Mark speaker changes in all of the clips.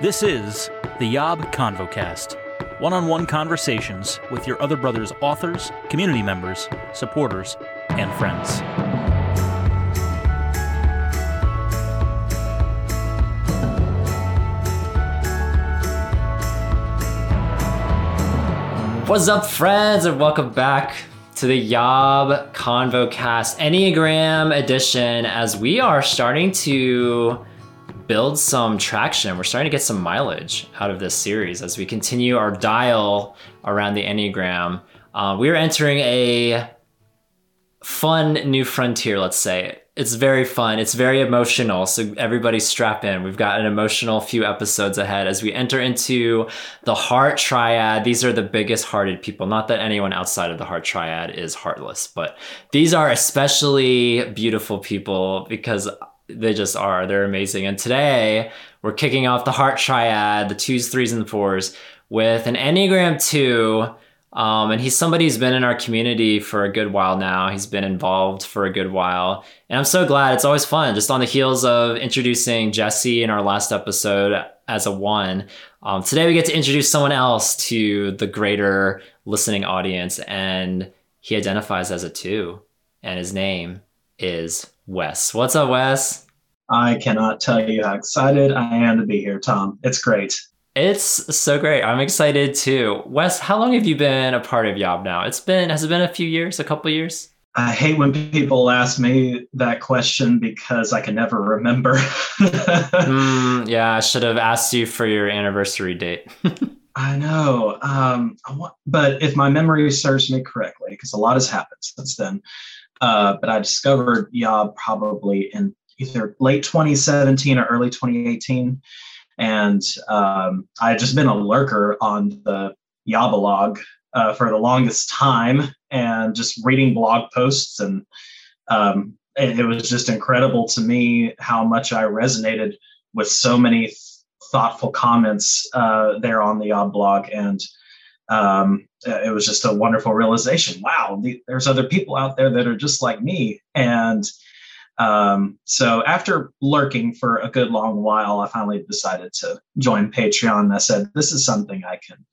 Speaker 1: This is the Yob Convocast one on one conversations with your other brother's authors, community members, supporters, and friends.
Speaker 2: What's up, friends, and welcome back to the Yob Convocast Enneagram edition as we are starting to build some traction. We're starting to get some mileage out of this series as we continue our dial around the Enneagram. Uh, we are entering a fun new frontier, let's say. It's very fun. It's very emotional. So everybody strap in. We've got an emotional few episodes ahead as we enter into the heart triad. These are the biggest hearted people. Not that anyone outside of the heart triad is heartless, but these are especially beautiful people because they just are. They're amazing. And today we're kicking off the heart triad, the twos, threes, and fours with an Enneagram 2. Um, and he's somebody who's been in our community for a good while now. He's been involved for a good while. And I'm so glad. It's always fun. Just on the heels of introducing Jesse in our last episode as a one, um, today we get to introduce someone else to the greater listening audience. And he identifies as a two. And his name is Wes. What's up, Wes?
Speaker 3: I cannot tell you how excited I am to be here, Tom. It's great.
Speaker 2: It's so great. I'm excited too. Wes, how long have you been a part of Yob now? It's been has it been a few years, a couple years?
Speaker 3: I hate when people ask me that question because I can never remember.
Speaker 2: mm, yeah, I should have asked you for your anniversary date.
Speaker 3: I know. Um, I want, but if my memory serves me correctly, because a lot has happened since then, uh, but I discovered Yob probably in either late 2017 or early 2018. And um, I had just been a lurker on the Yobalog uh, for the longest time and just reading blog posts. And um, it, it, was just incredible to me how much I resonated with so many th- thoughtful comments uh, there on the Yob blog. And um, uh, it was just a wonderful realization. Wow, the, there's other people out there that are just like me. And um, so after lurking for a good long while, I finally decided to join Patreon. I said, this is something I can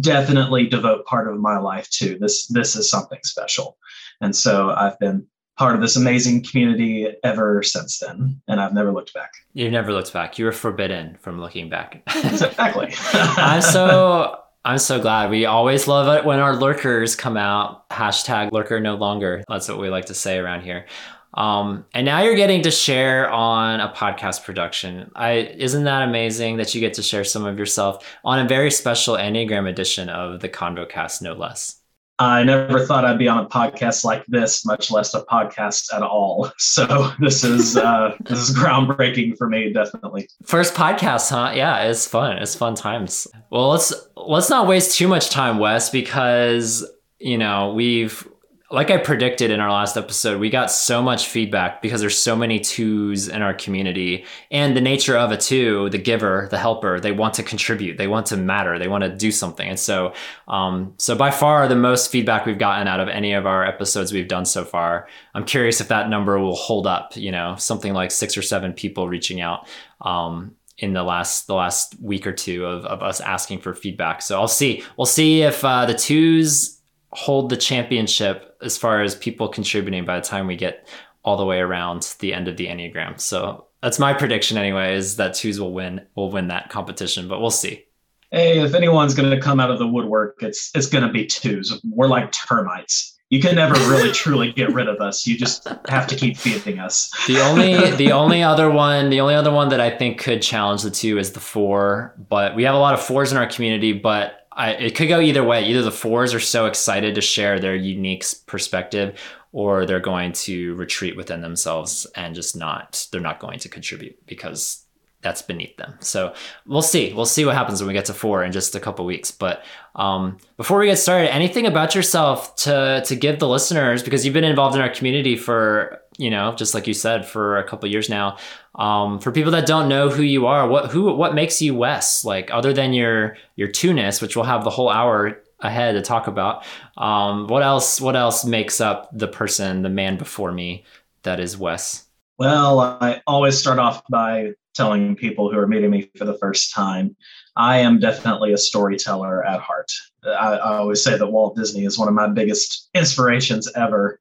Speaker 3: definitely devote part of my life to. This this is something special. And so I've been part of this amazing community ever since then. And I've never looked back.
Speaker 2: You've never looked back. You were forbidden from looking back.
Speaker 3: exactly.
Speaker 2: I'm so I'm so glad. We always love it when our lurkers come out. Hashtag lurker no longer. That's what we like to say around here. Um, and now you're getting to share on a podcast production. I isn't that amazing that you get to share some of yourself on a very special Enneagram edition of the ConvoCast, no less.
Speaker 3: I never thought I'd be on a podcast like this, much less a podcast at all. So this is uh, this is groundbreaking for me, definitely.
Speaker 2: First podcast, huh? Yeah, it's fun. It's fun times. Well, let's let's not waste too much time, Wes, because you know we've like I predicted in our last episode, we got so much feedback because there's so many twos in our community. And the nature of a two, the giver, the helper, they want to contribute, they want to matter, they want to do something. And so, um, so by far the most feedback we've gotten out of any of our episodes we've done so far. I'm curious if that number will hold up. You know, something like six or seven people reaching out. Um, in the last the last week or two of, of us asking for feedback. So I'll see. We'll see if uh, the twos hold the championship as far as people contributing by the time we get all the way around the end of the enneagram. So that's my prediction anyway is that twos will win will win that competition, but we'll see.
Speaker 3: Hey, if anyone's going to come out of the woodwork, it's it's going to be twos. We're like termites. You can never really truly get rid of us. You just have to keep feeding us.
Speaker 2: The only the only other one, the only other one that I think could challenge the two is the four, but we have a lot of fours in our community, but I, it could go either way. Either the fours are so excited to share their unique perspective, or they're going to retreat within themselves and just not. They're not going to contribute because that's beneath them. So we'll see. We'll see what happens when we get to four in just a couple weeks. But um, before we get started, anything about yourself to to give the listeners because you've been involved in our community for you know just like you said for a couple years now. Um, for people that don't know who you are, what who what makes you Wes? Like other than your your two-ness, which we'll have the whole hour ahead to talk about. Um, what else? What else makes up the person, the man before me, that is Wes?
Speaker 3: Well, I always start off by telling people who are meeting me for the first time, I am definitely a storyteller at heart. I, I always say that Walt Disney is one of my biggest inspirations ever.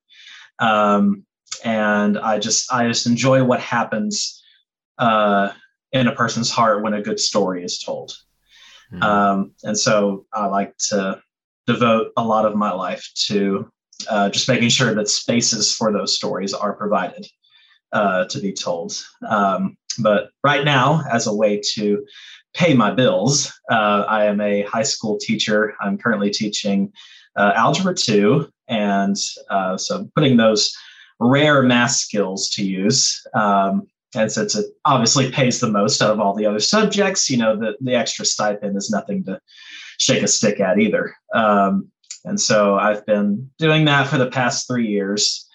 Speaker 3: Um, and I just I just enjoy what happens uh, in a person's heart when a good story is told. Mm-hmm. Um, and so I like to devote a lot of my life to uh, just making sure that spaces for those stories are provided uh, to be told. Um, but right now, as a way to pay my bills, uh, I am a high school teacher. I'm currently teaching uh, Algebra 2. And uh, so putting those rare math skills to use. Um, and since it obviously pays the most out of all the other subjects, you know, the, the extra stipend is nothing to shake a stick at either. Um, and so I've been doing that for the past three years,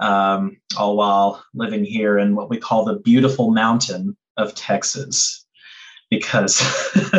Speaker 3: um, all while living here in what we call the beautiful mountain of Texas, because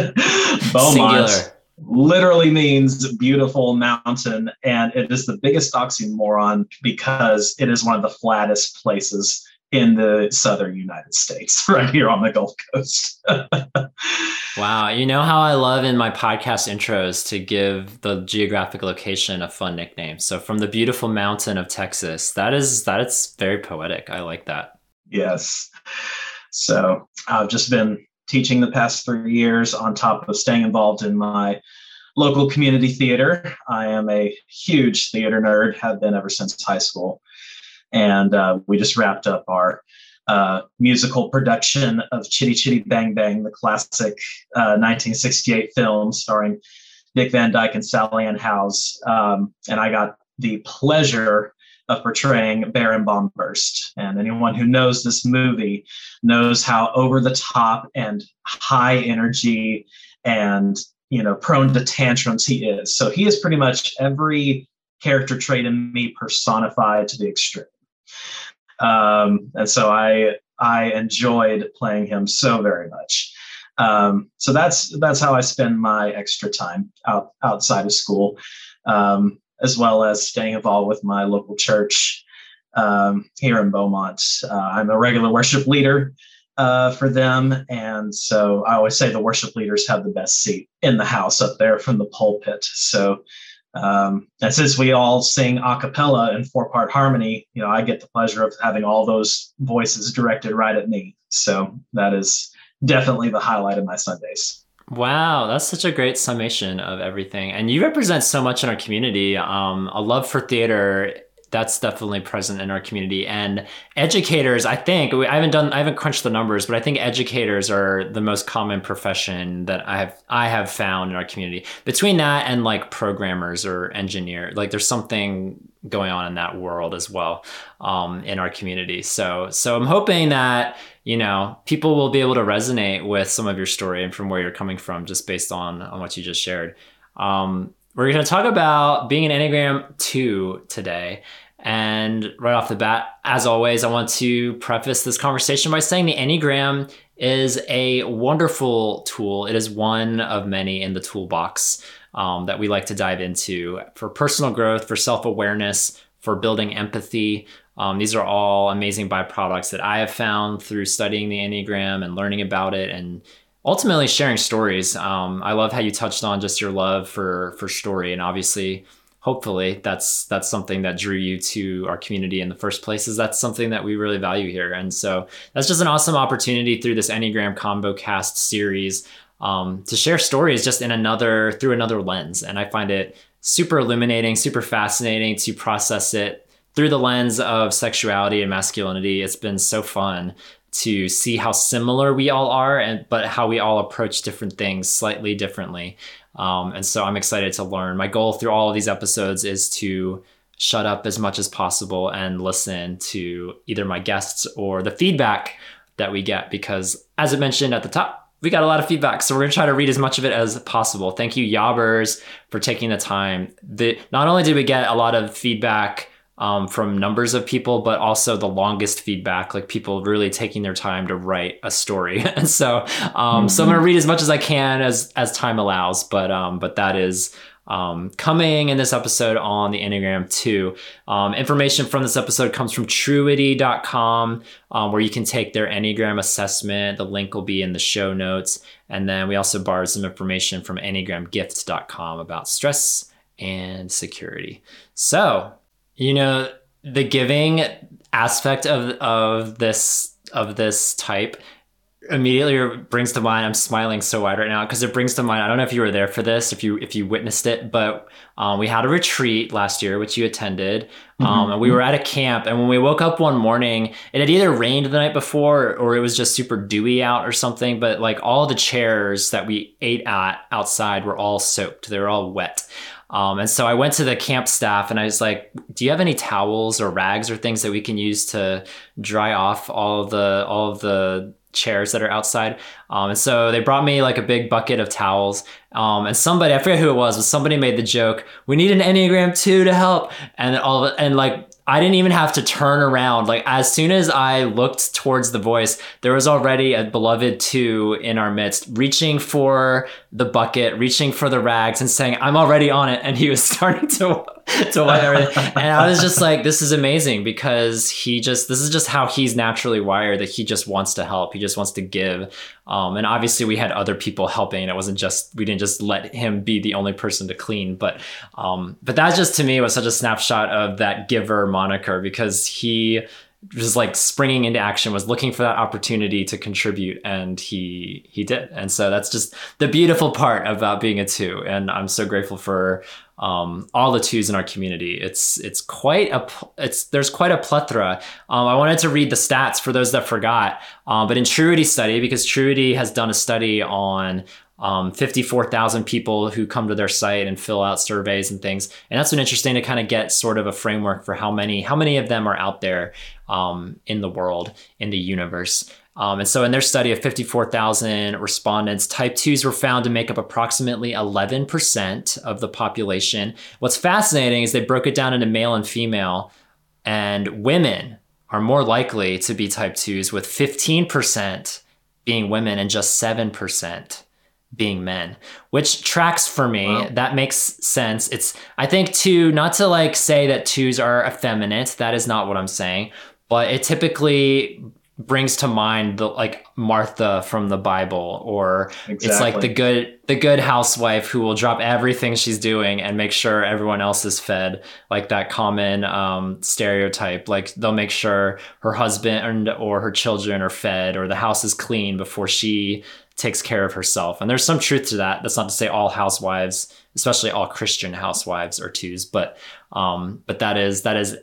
Speaker 3: Beaumont Singular. Literally means beautiful mountain. And it is the biggest oxymoron because it is one of the flattest places in the southern United States, right here on the Gulf Coast.
Speaker 2: wow. You know how I love in my podcast intros to give the geographic location a fun nickname. So from the beautiful mountain of Texas, that is that is very poetic. I like that.
Speaker 3: Yes. So I've just been teaching the past three years on top of staying involved in my local community theater. I am a huge theater nerd, have been ever since high school and uh, we just wrapped up our uh, musical production of Chitty Chitty Bang Bang, the classic uh, 1968 film starring Dick Van Dyke and Sally Ann Howes. Um, and I got the pleasure of portraying Baron Bomburst. And anyone who knows this movie knows how over the top and high energy and you know prone to tantrums he is. So he is pretty much every character trait in me personified to the extreme. Um, and so I I enjoyed playing him so very much. Um, so that's that's how I spend my extra time out outside of school, um, as well as staying involved with my local church um, here in Beaumont. Uh, I'm a regular worship leader uh, for them, and so I always say the worship leaders have the best seat in the house up there from the pulpit. So um, and since we all sing a cappella in four part harmony, you know, I get the pleasure of having all those voices directed right at me. So that is definitely the highlight of my Sundays.
Speaker 2: Wow, that's such a great summation of everything. And you represent so much in our community. Um, a love for theater that's definitely present in our community and educators i think i haven't done i haven't crunched the numbers but i think educators are the most common profession that i have i have found in our community between that and like programmers or engineer like there's something going on in that world as well um, in our community so so i'm hoping that you know people will be able to resonate with some of your story and from where you're coming from just based on on what you just shared um, we're going to talk about being an Enneagram 2 today. And right off the bat, as always, I want to preface this conversation by saying the Enneagram is a wonderful tool. It is one of many in the toolbox um, that we like to dive into for personal growth, for self awareness, for building empathy. Um, these are all amazing byproducts that I have found through studying the Enneagram and learning about it and ultimately sharing stories. Um, I love how you touched on just your love for for story, and obviously, hopefully, that's that's something that drew you to our community in the first place. Is that's something that we really value here, and so that's just an awesome opportunity through this Enneagram Convo Cast series um, to share stories just in another through another lens, and I find it super illuminating, super fascinating to process it through the lens of sexuality and masculinity. It's been so fun to see how similar we all are and but how we all approach different things slightly differently. Um, and so i'm excited to learn. My goal through all of these episodes is to shut up as much as possible and listen to either my guests or the feedback that we get because as i mentioned at the top we got a lot of feedback. So we're to try to read as much of it as possible. Thank you yobbers for taking the time. The, not only did we get a lot of feedback um, from numbers of people, but also the longest feedback, like people really taking their time to write a story. and so, um, mm-hmm. so I'm gonna read as much as I can as as time allows. But um, but that is Um, coming in this episode on the Enneagram 2. Um, information from this episode comes from truity.com, um, where you can take their Enneagram assessment. The link will be in the show notes. And then we also borrowed some information from enneagramgift.com about stress and security. So, you know, the giving aspect of of this of this type immediately brings to mind i'm smiling so wide right now because it brings to mind i don't know if you were there for this if you if you witnessed it but um, we had a retreat last year which you attended um, mm-hmm. and we were at a camp and when we woke up one morning it had either rained the night before or it was just super dewy out or something but like all the chairs that we ate at outside were all soaked they were all wet um, and so I went to the camp staff and I was like, "Do you have any towels or rags or things that we can use to dry off all of the all of the chairs that are outside?" Um, and so they brought me like a big bucket of towels. Um, and somebody I forget who it was, but somebody made the joke, "We need an Enneagram two to help." And all and like I didn't even have to turn around. Like as soon as I looked towards the voice, there was already a beloved two in our midst, reaching for the bucket, reaching for the rags, and saying, "I'm already on it." And he was starting to to everything. and I was just like, "This is amazing," because he just this is just how he's naturally wired. That he just wants to help. He just wants to give. Um, and obviously, we had other people helping. It wasn't just we didn't just let him be the only person to clean. But um, but that just to me was such a snapshot of that giver moniker because he was like springing into action was looking for that opportunity to contribute and he he did and so that's just the beautiful part about being a two and i'm so grateful for um, all the twos in our community. It's it's quite a it's there's quite a plethora. Um, I wanted to read the stats for those that forgot, um, but in Truity study because Truity has done a study on um, 54,000 people who come to their site and fill out surveys and things. And that's been interesting to kind of get sort of a framework for how many how many of them are out there um, in the world in the universe. Um, and so, in their study of 54,000 respondents, type 2s were found to make up approximately 11% of the population. What's fascinating is they broke it down into male and female, and women are more likely to be type 2s, with 15% being women and just 7% being men which tracks for me wow. that makes sense it's i think two not to like say that twos are effeminate that is not what i'm saying but it typically brings to mind the like Martha from the Bible or exactly. it's like the good the good housewife who will drop everything she's doing and make sure everyone else is fed like that common um, stereotype like they'll make sure her husband or her children are fed or the house is clean before she takes care of herself and there's some truth to that that's not to say all housewives especially all Christian housewives are twos but um, but that is that is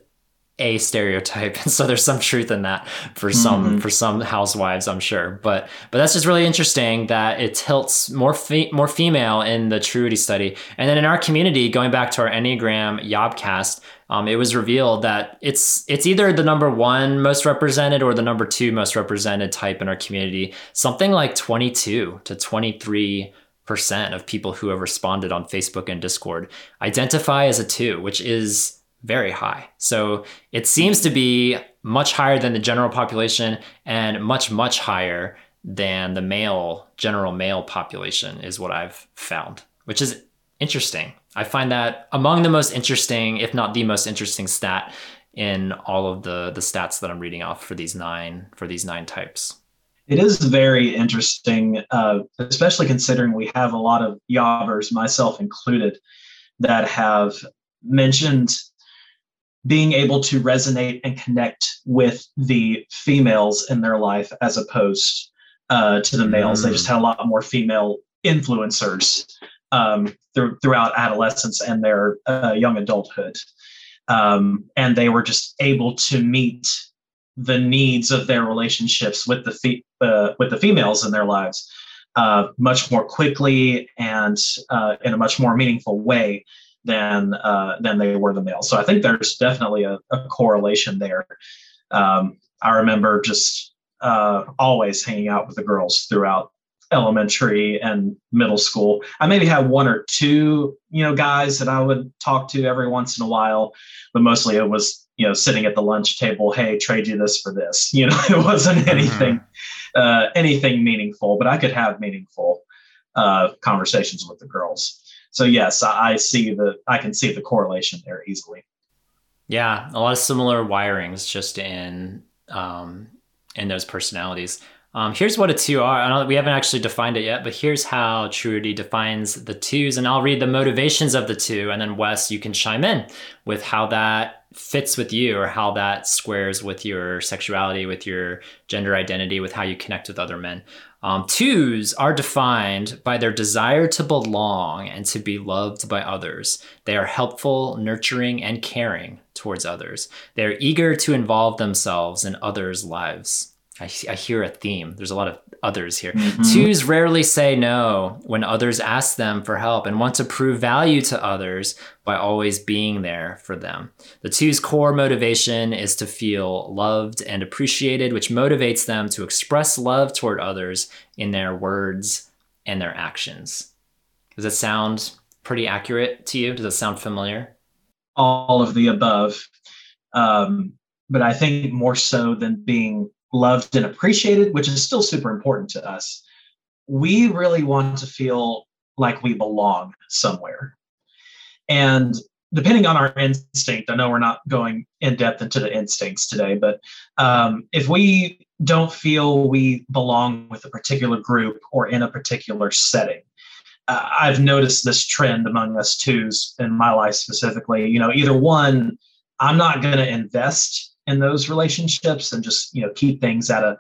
Speaker 2: a stereotype and so there's some truth in that for some mm-hmm. for some housewives i'm sure but but that's just really interesting that it tilts more fe- more female in the truity study and then in our community going back to our enneagram yobcast um, it was revealed that it's it's either the number one most represented or the number two most represented type in our community something like 22 to 23 percent of people who have responded on facebook and discord identify as a two which is very high. So it seems to be much higher than the general population and much, much higher than the male, general male population, is what I've found, which is interesting. I find that among the most interesting, if not the most interesting stat in all of the the stats that I'm reading off for these nine for these nine types.
Speaker 3: It is very interesting, uh, especially considering we have a lot of yobbers, myself included, that have mentioned being able to resonate and connect with the females in their life as opposed uh, to the males. Mm. They just had a lot more female influencers um, th- throughout adolescence and their uh, young adulthood. Um, and they were just able to meet the needs of their relationships with the fe- uh, with the females in their lives uh, much more quickly and uh, in a much more meaningful way than uh, than they were the males. So I think there's definitely a, a correlation there. Um, I remember just uh, always hanging out with the girls throughout elementary and middle school. I maybe had one or two, you know, guys that I would talk to every once in a while, but mostly it was, you know, sitting at the lunch table. Hey, trade you this for this. You know, it wasn't mm-hmm. anything, uh, anything meaningful, but I could have meaningful uh, conversations with the girls. So yes, I, see the I can see the correlation there easily.
Speaker 2: Yeah, a lot of similar wirings just in um, in those personalities. Um, here's what a two are. I know we haven't actually defined it yet, but here's how Truity defines the twos, and I'll read the motivations of the two, and then Wes, you can chime in with how that fits with you or how that squares with your sexuality, with your gender identity, with how you connect with other men. Um, twos are defined by their desire to belong and to be loved by others. They are helpful, nurturing, and caring towards others. They are eager to involve themselves in others' lives. I, I hear a theme. There's a lot of others here. Mm-hmm. Twos rarely say no when others ask them for help and want to prove value to others by always being there for them. The two's core motivation is to feel loved and appreciated, which motivates them to express love toward others in their words and their actions. Does it sound pretty accurate to you? Does it sound familiar?
Speaker 3: All of the above. Um, but I think more so than being loved and appreciated, which is still super important to us. We really want to feel like we belong somewhere. And depending on our instinct, I know we're not going in depth into the instincts today, but um, if we don't feel we belong with a particular group or in a particular setting, uh, I've noticed this trend among us twos in my life specifically. You know, either one, I'm not going to invest in those relationships and just you know keep things at a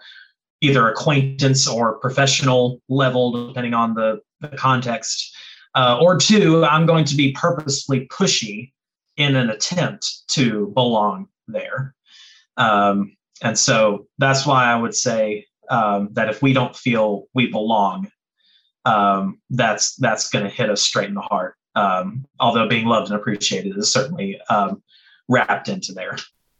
Speaker 3: either acquaintance or professional level depending on the, the context. Uh, or two i'm going to be purposely pushy in an attempt to belong there. Um, and so that's why i would say um, that if we don't feel we belong um, that's that's going to hit us straight in the heart. Um, although being loved and appreciated is certainly um, wrapped into there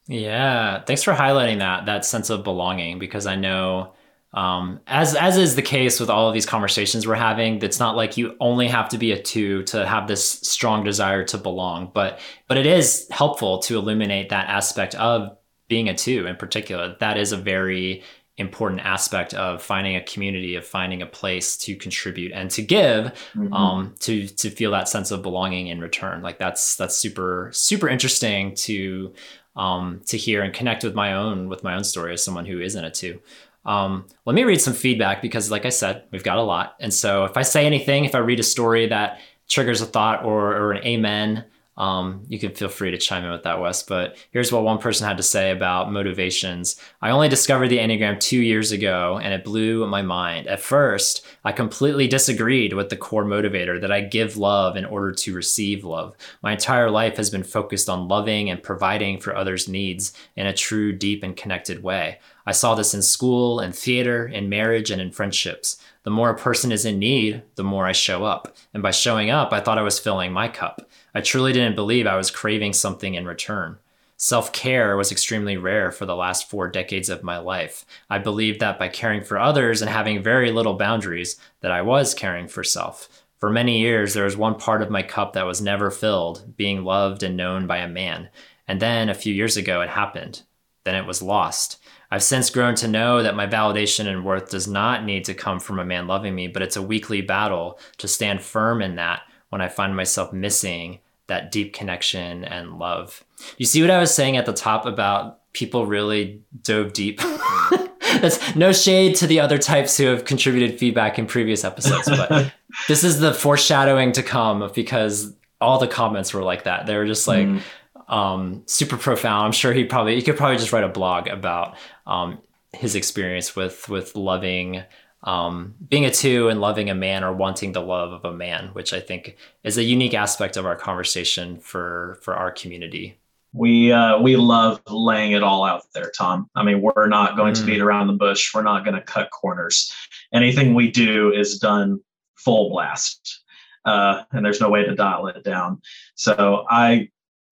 Speaker 2: yeah, thanks for highlighting that that sense of belonging because I know um, as as is the case with all of these conversations we're having, it's not like you only have to be a two to have this strong desire to belong, but but it is helpful to illuminate that aspect of being a two in particular. That is a very important aspect of finding a community, of finding a place to contribute and to give, mm-hmm. um, to to feel that sense of belonging in return. Like that's that's super super interesting to um, to hear and connect with my own with my own story as someone who isn't a two. Um, let me read some feedback because, like I said, we've got a lot. And so, if I say anything, if I read a story that triggers a thought or, or an amen, um, you can feel free to chime in with that, Wes. But here's what one person had to say about motivations. I only discovered the Enneagram two years ago, and it blew my mind. At first, I completely disagreed with the core motivator that I give love in order to receive love. My entire life has been focused on loving and providing for others' needs in a true, deep, and connected way. I saw this in school, in theater, in marriage, and in friendships. The more a person is in need, the more I show up. And by showing up, I thought I was filling my cup. I truly didn't believe I was craving something in return. Self care was extremely rare for the last four decades of my life. I believed that by caring for others and having very little boundaries, that I was caring for self. For many years, there was one part of my cup that was never filled, being loved and known by a man. And then a few years ago, it happened. Then it was lost. I've since grown to know that my validation and worth does not need to come from a man loving me, but it's a weekly battle to stand firm in that when I find myself missing that deep connection and love. You see what I was saying at the top about people really dove deep? That's no shade to the other types who have contributed feedback in previous episodes, but this is the foreshadowing to come because all the comments were like that. They were just like mm. um, super profound. I'm sure he probably he could probably just write a blog about um, his experience with with loving um, being a two and loving a man or wanting the love of a man, which I think is a unique aspect of our conversation for for our community.
Speaker 3: We uh, we love laying it all out there, Tom. I mean, we're not going mm. to beat around the bush. We're not going to cut corners. Anything we do is done full blast, uh, and there's no way to dial it down. So I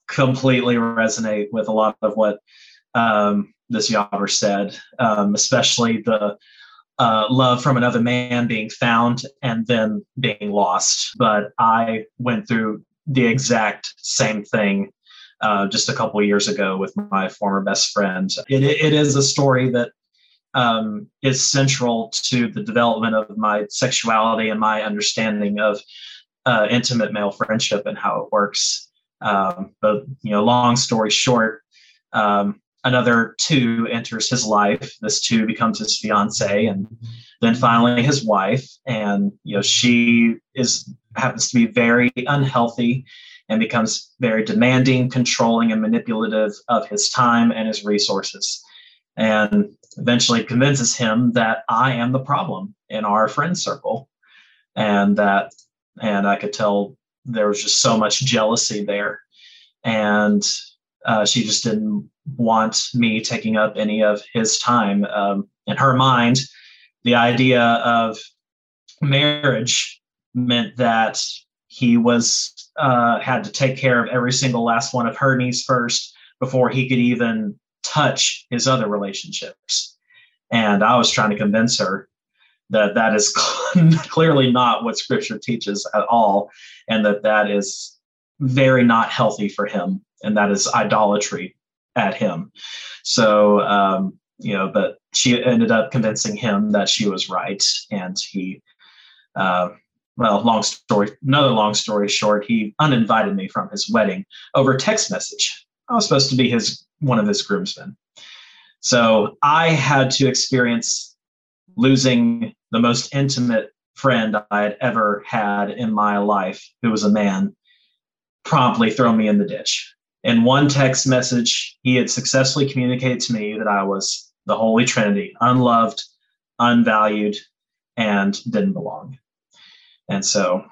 Speaker 3: completely resonate with a lot of what um, this Yobber said, um, especially the uh, love from another man being found and then being lost. But I went through the exact same thing uh, just a couple years ago with my former best friend. It, it is a story that um, is central to the development of my sexuality and my understanding of uh, intimate male friendship and how it works. Um, but you know, long story short, um, another two enters his life. This two becomes his fiance, and then finally his wife. And you know, she is happens to be very unhealthy and becomes very demanding, controlling, and manipulative of his time and his resources. And eventually convinces him that I am the problem in our friend circle. And that, and I could tell there was just so much jealousy there. And uh, she just didn't want me taking up any of his time. Um, in her mind, the idea of marriage meant that he was uh, had to take care of every single last one of her needs first before he could even touch his other relationships. And I was trying to convince her that that is clearly not what scripture teaches at all, and that that is very not healthy for him, and that is idolatry at him. So, um, you know, but she ended up convincing him that she was right, and he, uh, well, long story, another long story short, he uninvited me from his wedding over text message. I was supposed to be his one of his groomsmen. So I had to experience losing the most intimate friend I had ever had in my life, who was a man, promptly throw me in the ditch. In one text message, he had successfully communicated to me that I was the Holy Trinity, unloved, unvalued, and didn't belong. And so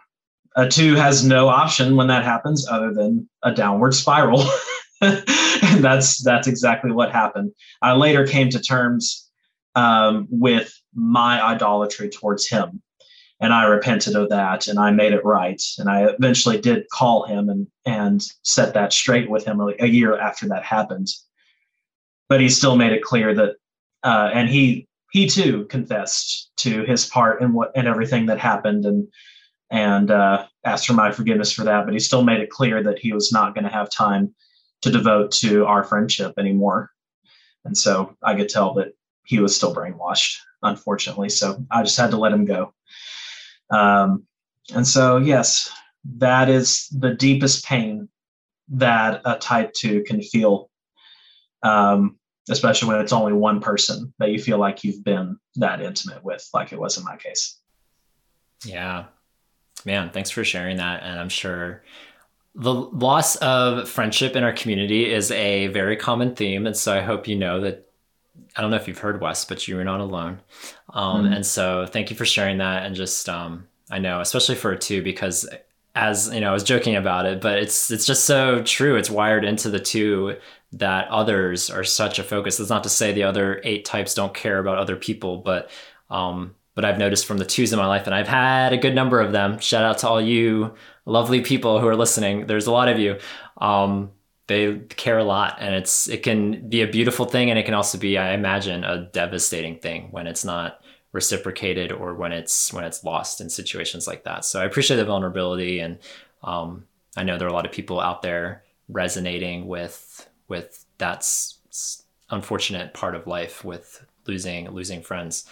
Speaker 3: a two has no option when that happens other than a downward spiral. and that's that's exactly what happened. I later came to terms um, with my idolatry towards him, and I repented of that, and I made it right. And I eventually did call him and and set that straight with him a, a year after that happened. But he still made it clear that, uh, and he he too confessed to his part in what and everything that happened, and and uh, asked for my forgiveness for that. But he still made it clear that he was not going to have time to devote to our friendship anymore. And so I could tell that he was still brainwashed, unfortunately. So I just had to let him go. Um, and so, yes, that is the deepest pain that a type two can feel, um, especially when it's only one person that you feel like you've been that intimate with, like it was in my case.
Speaker 2: Yeah. Man, thanks for sharing that. And I'm sure the loss of friendship in our community is a very common theme. And so I hope you know that I don't know if you've heard Wes, but you are not alone. Um, mm-hmm. And so thank you for sharing that. And just, um, I know, especially for too, because as you know, I was joking about it, but it's, it's just so true. It's wired into the two that others are such a focus. That's not to say the other eight types don't care about other people, but, um, but I've noticed from the twos in my life, and I've had a good number of them. Shout out to all you lovely people who are listening. There's a lot of you. Um, they care a lot, and it's it can be a beautiful thing, and it can also be, I imagine, a devastating thing when it's not reciprocated or when it's when it's lost in situations like that. So I appreciate the vulnerability, and um, I know there are a lot of people out there resonating with with that's unfortunate part of life with losing losing friends.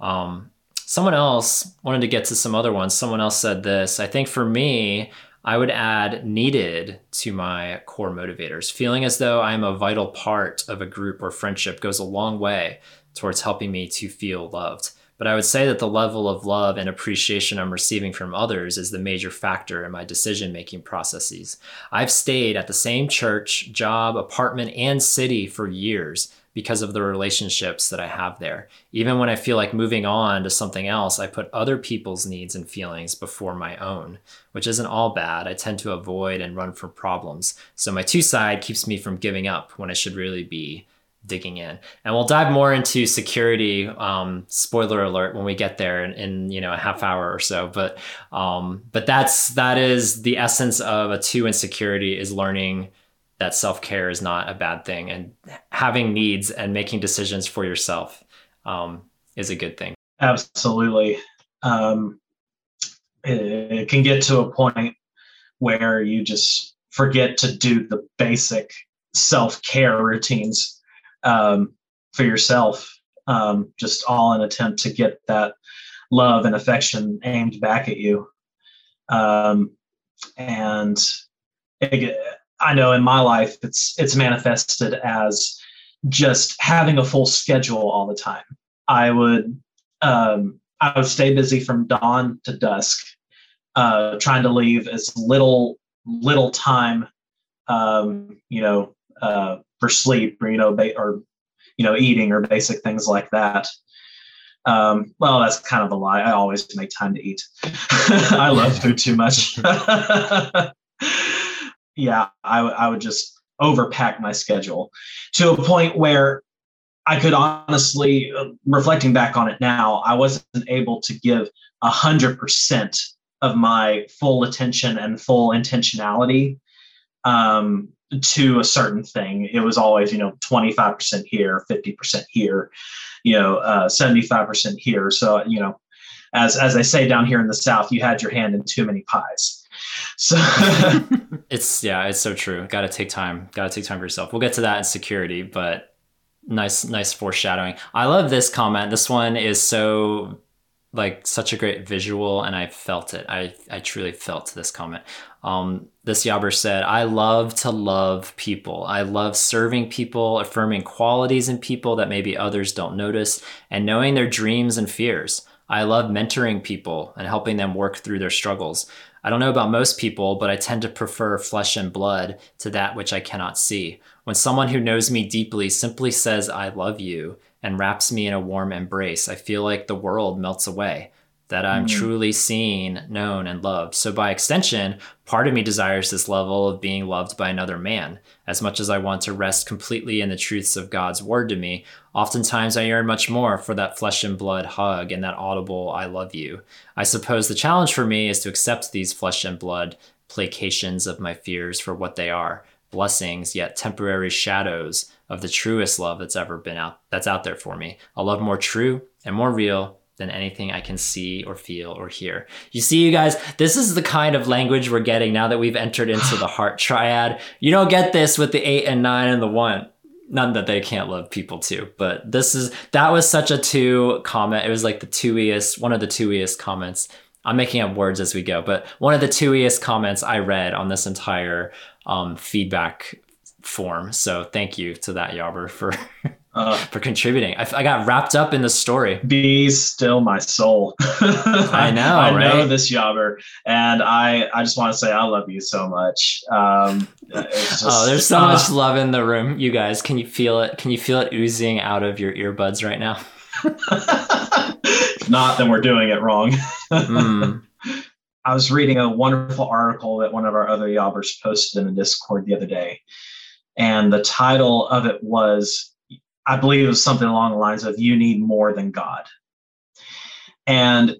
Speaker 2: Um, someone else wanted to get to some other ones. Someone else said this. I think for me, I would add needed to my core motivators. Feeling as though I'm a vital part of a group or friendship goes a long way towards helping me to feel loved. But I would say that the level of love and appreciation I'm receiving from others is the major factor in my decision making processes. I've stayed at the same church, job, apartment, and city for years because of the relationships that I have there. Even when I feel like moving on to something else, I put other people's needs and feelings before my own, which isn't all bad. I tend to avoid and run from problems. So my two side keeps me from giving up when I should really be digging in. And we'll dive more into security, um, spoiler alert, when we get there in, in, you know a half hour or so. But um, but that's that is the essence of a two in security is learning that self care is not a bad thing, and having needs and making decisions for yourself um, is a good thing.
Speaker 3: Absolutely. Um, it, it can get to a point where you just forget to do the basic self care routines um, for yourself, um, just all in attempt to get that love and affection aimed back at you. Um, and it, I know in my life it's it's manifested as just having a full schedule all the time. I would um, I would stay busy from dawn to dusk, uh, trying to leave as little little time, um, you know, uh, for sleep or you know, ba- or you know, eating or basic things like that. Um, well, that's kind of a lie. I always make time to eat. I love food too much. yeah, I, I would just overpack my schedule to a point where I could honestly, uh, reflecting back on it now, I wasn't able to give a hundred percent of my full attention and full intentionality um, to a certain thing. It was always, you know, 25% here, 50% here, you know, uh, 75% here. So, you know, as, as they say down here in the South, you had your hand in too many pies. So
Speaker 2: it's, yeah, it's so true. Got to take time. Got to take time for yourself. We'll get to that in security, but nice, nice foreshadowing. I love this comment. This one is so like such a great visual and I felt it. I, I truly felt this comment. Um, this Yobber said, I love to love people. I love serving people, affirming qualities in people that maybe others don't notice, and knowing their dreams and fears. I love mentoring people and helping them work through their struggles. I don't know about most people, but I tend to prefer flesh and blood to that which I cannot see. When someone who knows me deeply simply says, I love you, and wraps me in a warm embrace, I feel like the world melts away, that I'm mm-hmm. truly seen, known, and loved. So, by extension, part of me desires this level of being loved by another man. As much as I want to rest completely in the truths of God's word to me, oftentimes I yearn much more for that flesh and blood hug and that audible, I love you. I suppose the challenge for me is to accept these flesh and blood placations of my fears for what they are blessings, yet temporary shadows of the truest love that's ever been out that's out there for me. A love more true and more real than anything I can see or feel or hear. You see, you guys, this is the kind of language we're getting now that we've entered into the heart triad. You don't get this with the eight and nine and the one. None that they can't love people too, but this is that was such a two comment. It was like the twoiest, one of the twoiest comments. I'm making up words as we go, but one of the twoiest comments I read on this entire um, feedback form. So thank you to that Yobber for uh, for contributing. I, I, got wrapped up in the story.
Speaker 3: Be still my soul.
Speaker 2: I know.
Speaker 3: I
Speaker 2: right?
Speaker 3: know this Yobber, and I I just want to say I love you so much. Um,
Speaker 2: just, oh, there's so uh, much love in the room, you guys. Can you feel it? Can you feel it oozing out of your earbuds right now?
Speaker 3: if not, then we're doing it wrong. mm. I was reading a wonderful article that one of our other Yobbers posted in the Discord the other day. And the title of it was, I believe it was something along the lines of, You Need More Than God. And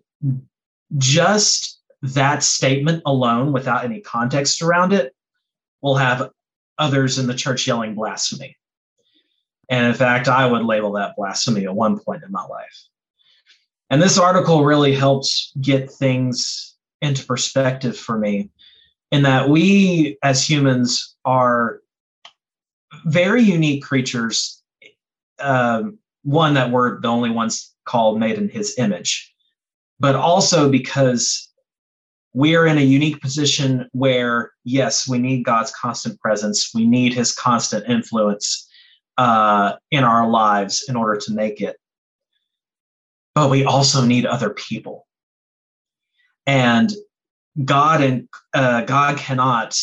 Speaker 3: just that statement alone, without any context around it, will have others in the church yelling blasphemy. And in fact, I would label that blasphemy at one point in my life. And this article really helps get things into perspective for me in that we as humans are very unique creatures. Um, one, that we're the only ones called made in his image, but also because we are in a unique position where, yes, we need God's constant presence, we need his constant influence uh, in our lives in order to make it. But we also need other people. And God and uh, God cannot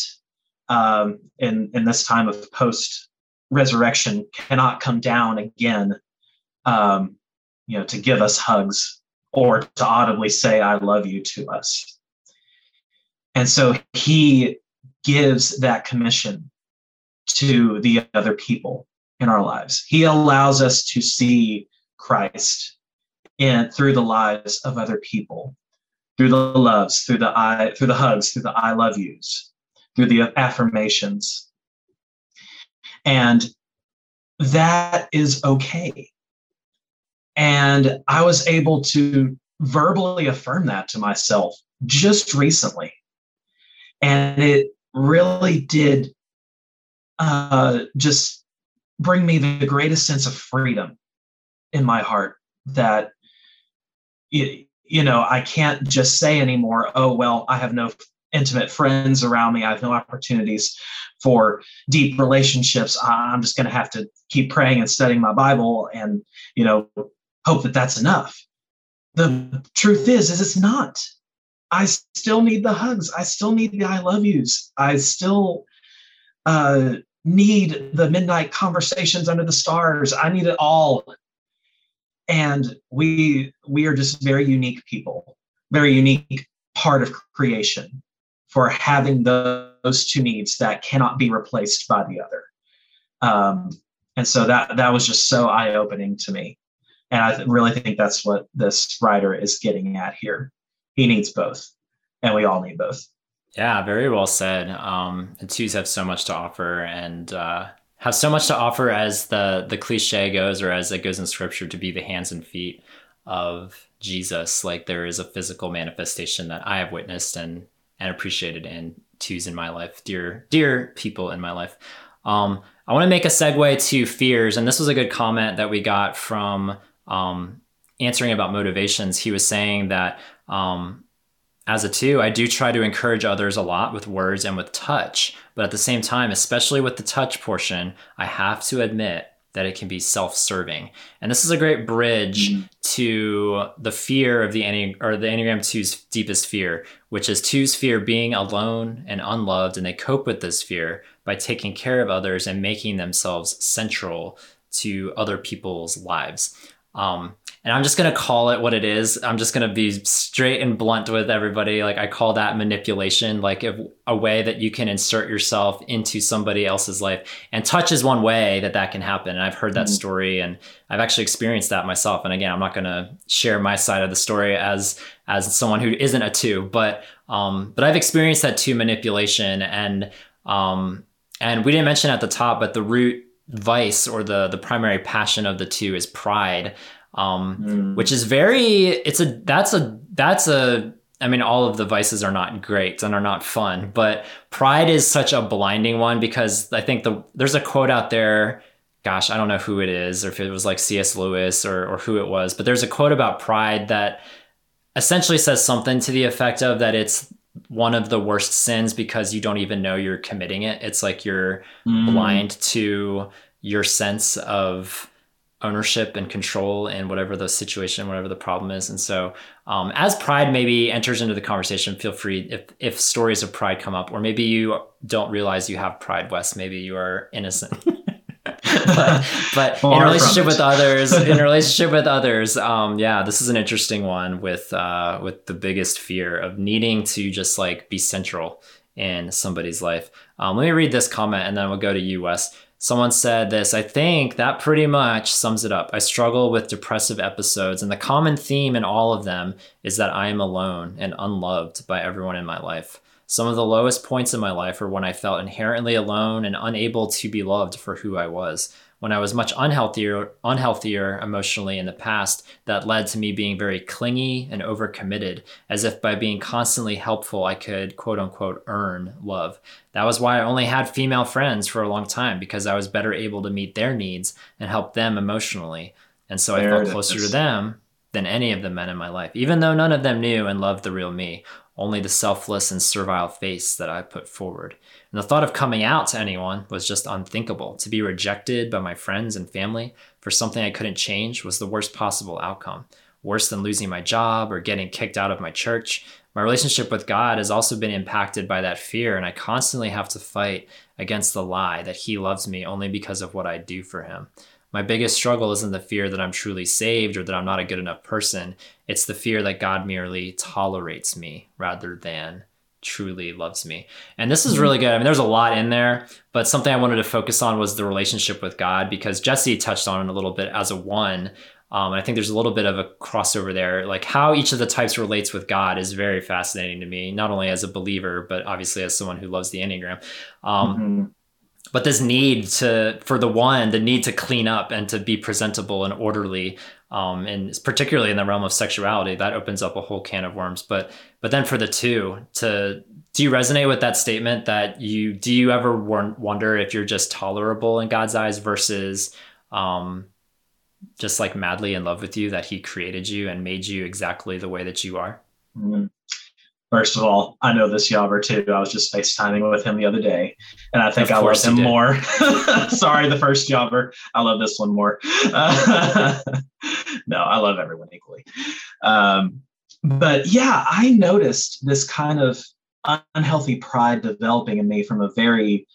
Speaker 3: um, in in this time of post resurrection cannot come down again, um, you know, to give us hugs or to audibly say "I love you" to us. And so He gives that commission to the other people in our lives. He allows us to see Christ in through the lives of other people through the loves, through the I, through the hugs, through the I love yous, through the affirmations. And that is okay. And I was able to verbally affirm that to myself just recently. And it really did uh, just bring me the greatest sense of freedom in my heart that you know, I can't just say anymore, oh, well, I have no intimate friends around me. I have no opportunities for deep relationships. I'm just going to have to keep praying and studying my Bible and, you know, hope that that's enough. The truth is, is it's not. I still need the hugs. I still need the I love yous. I still uh, need the midnight conversations under the stars. I need it all. And we we are just very unique people, very unique part of creation for having those two needs that cannot be replaced by the other. Um, and so that that was just so eye opening to me, and I really think that's what this writer is getting at here. He needs both, and we all need both.
Speaker 2: Yeah, very well said. Um, and twos have so much to offer, and uh, have so much to offer as the the cliche goes, or as it goes in scripture, to be the hands and feet of Jesus. Like there is a physical manifestation that I have witnessed and and appreciated and twos in my life, dear dear people in my life. Um, I want to make a segue to fears, and this was a good comment that we got from um, answering about motivations. He was saying that um, as a two, I do try to encourage others a lot with words and with touch, but at the same time, especially with the touch portion, I have to admit that it can be self-serving. And this is a great bridge mm-hmm. to the fear of the Enneagram or the Enneagram 2's deepest fear, which is 2's fear being alone and unloved and they cope with this fear by taking care of others and making themselves central to other people's lives. Um, and I'm just gonna call it what it is. I'm just gonna be straight and blunt with everybody. Like I call that manipulation, like a, a way that you can insert yourself into somebody else's life. And touch is one way that that can happen. And I've heard that mm-hmm. story, and I've actually experienced that myself. And again, I'm not gonna share my side of the story as as someone who isn't a two, but um, but I've experienced that two manipulation, and um, and we didn't mention at the top, but the root vice or the the primary passion of the two is pride um, mm. which is very it's a that's a that's a I mean, all of the vices are not great and are not fun, but pride is such a blinding one because I think the there's a quote out there. Gosh, I don't know who it is, or if it was like C.S. Lewis or or who it was, but there's a quote about pride that essentially says something to the effect of that it's one of the worst sins because you don't even know you're committing it. It's like you're mm. blind to your sense of ownership and control in whatever the situation, whatever the problem is. And so, um, as pride maybe enters into the conversation, feel free if if stories of pride come up, or maybe you don't realize you have pride, Wes. Maybe you are innocent. but but in relationship with others, in relationship with others, um, yeah, this is an interesting one with uh, with the biggest fear of needing to just like be central in somebody's life. Um, let me read this comment and then we'll go to you, Wes. Someone said this, I think that pretty much sums it up. I struggle with depressive episodes, and the common theme in all of them is that I am alone and unloved by everyone in my life. Some of the lowest points in my life are when I felt inherently alone and unable to be loved for who I was when I was much unhealthier, unhealthier emotionally in the past, that led to me being very clingy and overcommitted, as if by being constantly helpful, I could quote unquote earn love. That was why I only had female friends for a long time because I was better able to meet their needs and help them emotionally. And so there I felt closer to them than any of the men in my life, even though none of them knew and loved the real me, only the selfless and servile face that I put forward. And the thought of coming out to anyone was just unthinkable. To be rejected by my friends and family for something I couldn't change was the worst possible outcome. Worse than losing my job or getting kicked out of my church. My relationship with God has also been impacted by that fear, and I constantly have to fight against the lie that He loves me only because of what I do for Him. My biggest struggle isn't the fear that I'm truly saved or that I'm not a good enough person. It's the fear that God merely tolerates me rather than truly loves me. And this is really good. I mean, there's a lot in there, but something I wanted to focus on was the relationship with God because Jesse touched on it a little bit as a one. Um, I think there's a little bit of a crossover there. Like how each of the types relates with God is very fascinating to me, not only as a believer, but obviously as someone who loves the Enneagram. Um, mm-hmm. But this need to, for the one, the need to clean up and to be presentable and orderly um, and particularly in the realm of sexuality, that opens up a whole can of worms. But but then for the two, to do you resonate with that statement that you do you ever wonder if you're just tolerable in God's eyes versus um, just like madly in love with you that he created you and made you exactly the way that you are?
Speaker 3: Mm-hmm. First of all, I know this Yobber too. I was just FaceTiming with him the other day, and I think I love him more. Sorry, the first Yobber. I love this one more. Uh, no, I love everyone equally. Um, but yeah, I noticed this kind of unhealthy pride developing in me from a very,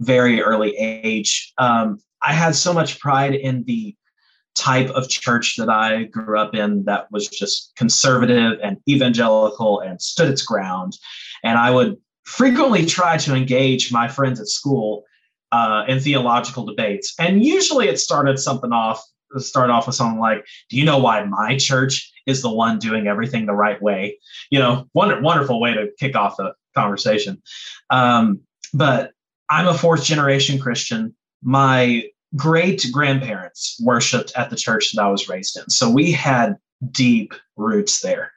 Speaker 3: very early age. Um, I had so much pride in the type of church that I grew up in that was just conservative and evangelical and stood its ground. And I would frequently try to engage my friends at school uh, in theological debates. And usually it started something off, start off with something like, Do you know why my church is the one doing everything the right way? You know, wonder, wonderful way to kick off the conversation. Um, but I'm a fourth generation Christian. My great grandparents worshiped at the church that I was raised in. So we had deep roots there.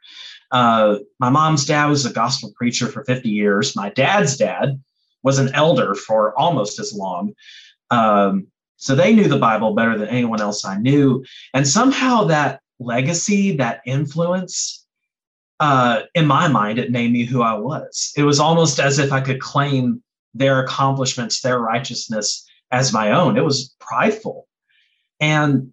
Speaker 3: Uh, my mom's dad was a gospel preacher for 50 years. My dad's dad was an elder for almost as long. Um, so they knew the Bible better than anyone else I knew. And somehow that legacy, that influence, uh, in my mind, it made me who I was. It was almost as if I could claim their accomplishments, their righteousness as my own. It was prideful. And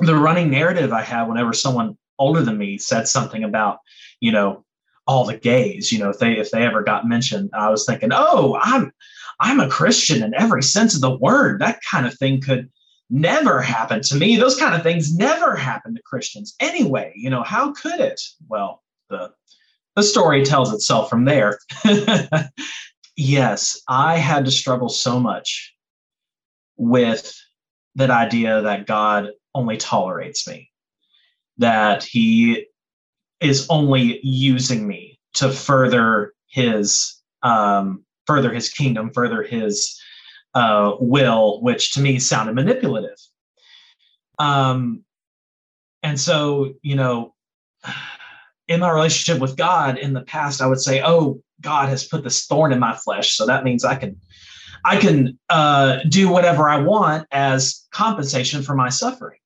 Speaker 3: the running narrative I had whenever someone older than me said something about, you know, all the gays, you know, if they if they ever got mentioned, I was thinking, oh, I'm I'm a Christian in every sense of the word. That kind of thing could never happen to me. Those kind of things never happen to Christians anyway. You know, how could it? Well, the the story tells itself from there. yes, I had to struggle so much with that idea that God only tolerates me, that he is only using me to further his um, further his kingdom, further his uh, will, which to me sounded manipulative. Um, and so, you know, in my relationship with God in the past, I would say, "Oh, God has put this thorn in my flesh, so that means I can I can uh, do whatever I want as compensation for my suffering.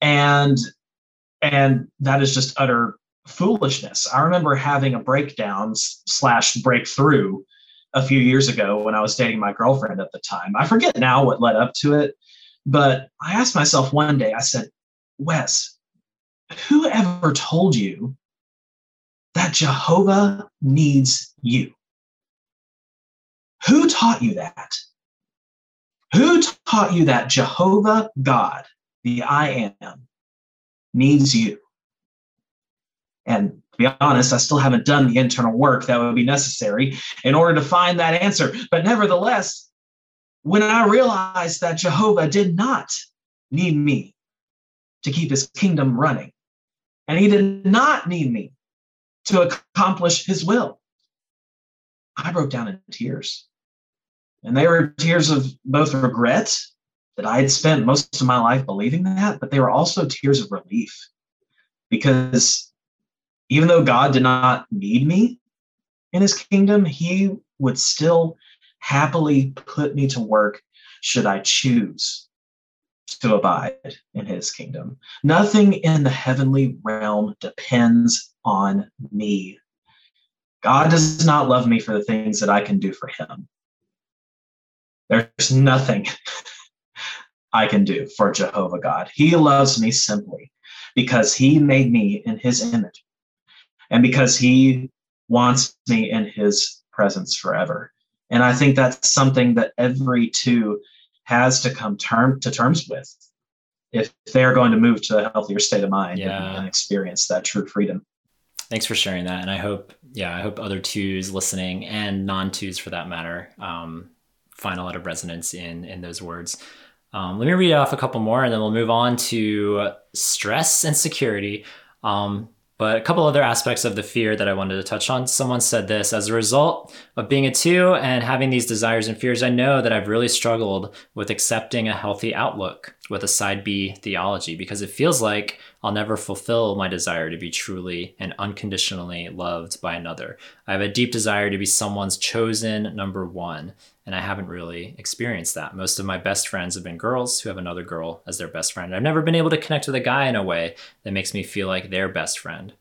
Speaker 3: And and that is just utter foolishness. I remember having a breakdown slash breakthrough a few years ago when I was dating my girlfriend at the time. I forget now what led up to it, but I asked myself one day, I said, Wes, who ever told you that Jehovah needs you? Who taught you that? Who taught you that Jehovah God, the I am, needs you? And be honest, I still haven't done the internal work that would be necessary in order to find that answer. But nevertheless, when I realized that Jehovah did not need me to keep his kingdom running, and he did not need me to accomplish his will, I broke down in tears. And they were tears of both regret that I had spent most of my life believing that, but they were also tears of relief because even though God did not need me in his kingdom, he would still happily put me to work should I choose to abide in his kingdom. Nothing in the heavenly realm depends on me. God does not love me for the things that I can do for him. There's nothing I can do for Jehovah God. He loves me simply because he made me in his image and because he wants me in his presence forever. And I think that's something that every two has to come term to terms with if they're going to move to a healthier state of mind yeah. and, experience that true freedom.
Speaker 2: Thanks for sharing that. And I hope, yeah, I hope other twos listening and non twos for that matter um, find a lot of resonance in in those words. Um, let me read off a couple more, and then we'll move on to stress and security. Um, but a couple other aspects of the fear that I wanted to touch on. Someone said this as a result of being a two and having these desires and fears, I know that I've really struggled with accepting a healthy outlook. with a side B theology because it feels like I'll never fulfill my desire to be truly and unconditionally loved by another. I have a deep desire to be someone's chosen number one, and I haven't really experienced that. Most of my best friends have been girls who have another girl as their best friend. I've never been able to connect with a guy in a way that makes me feel like their best friend.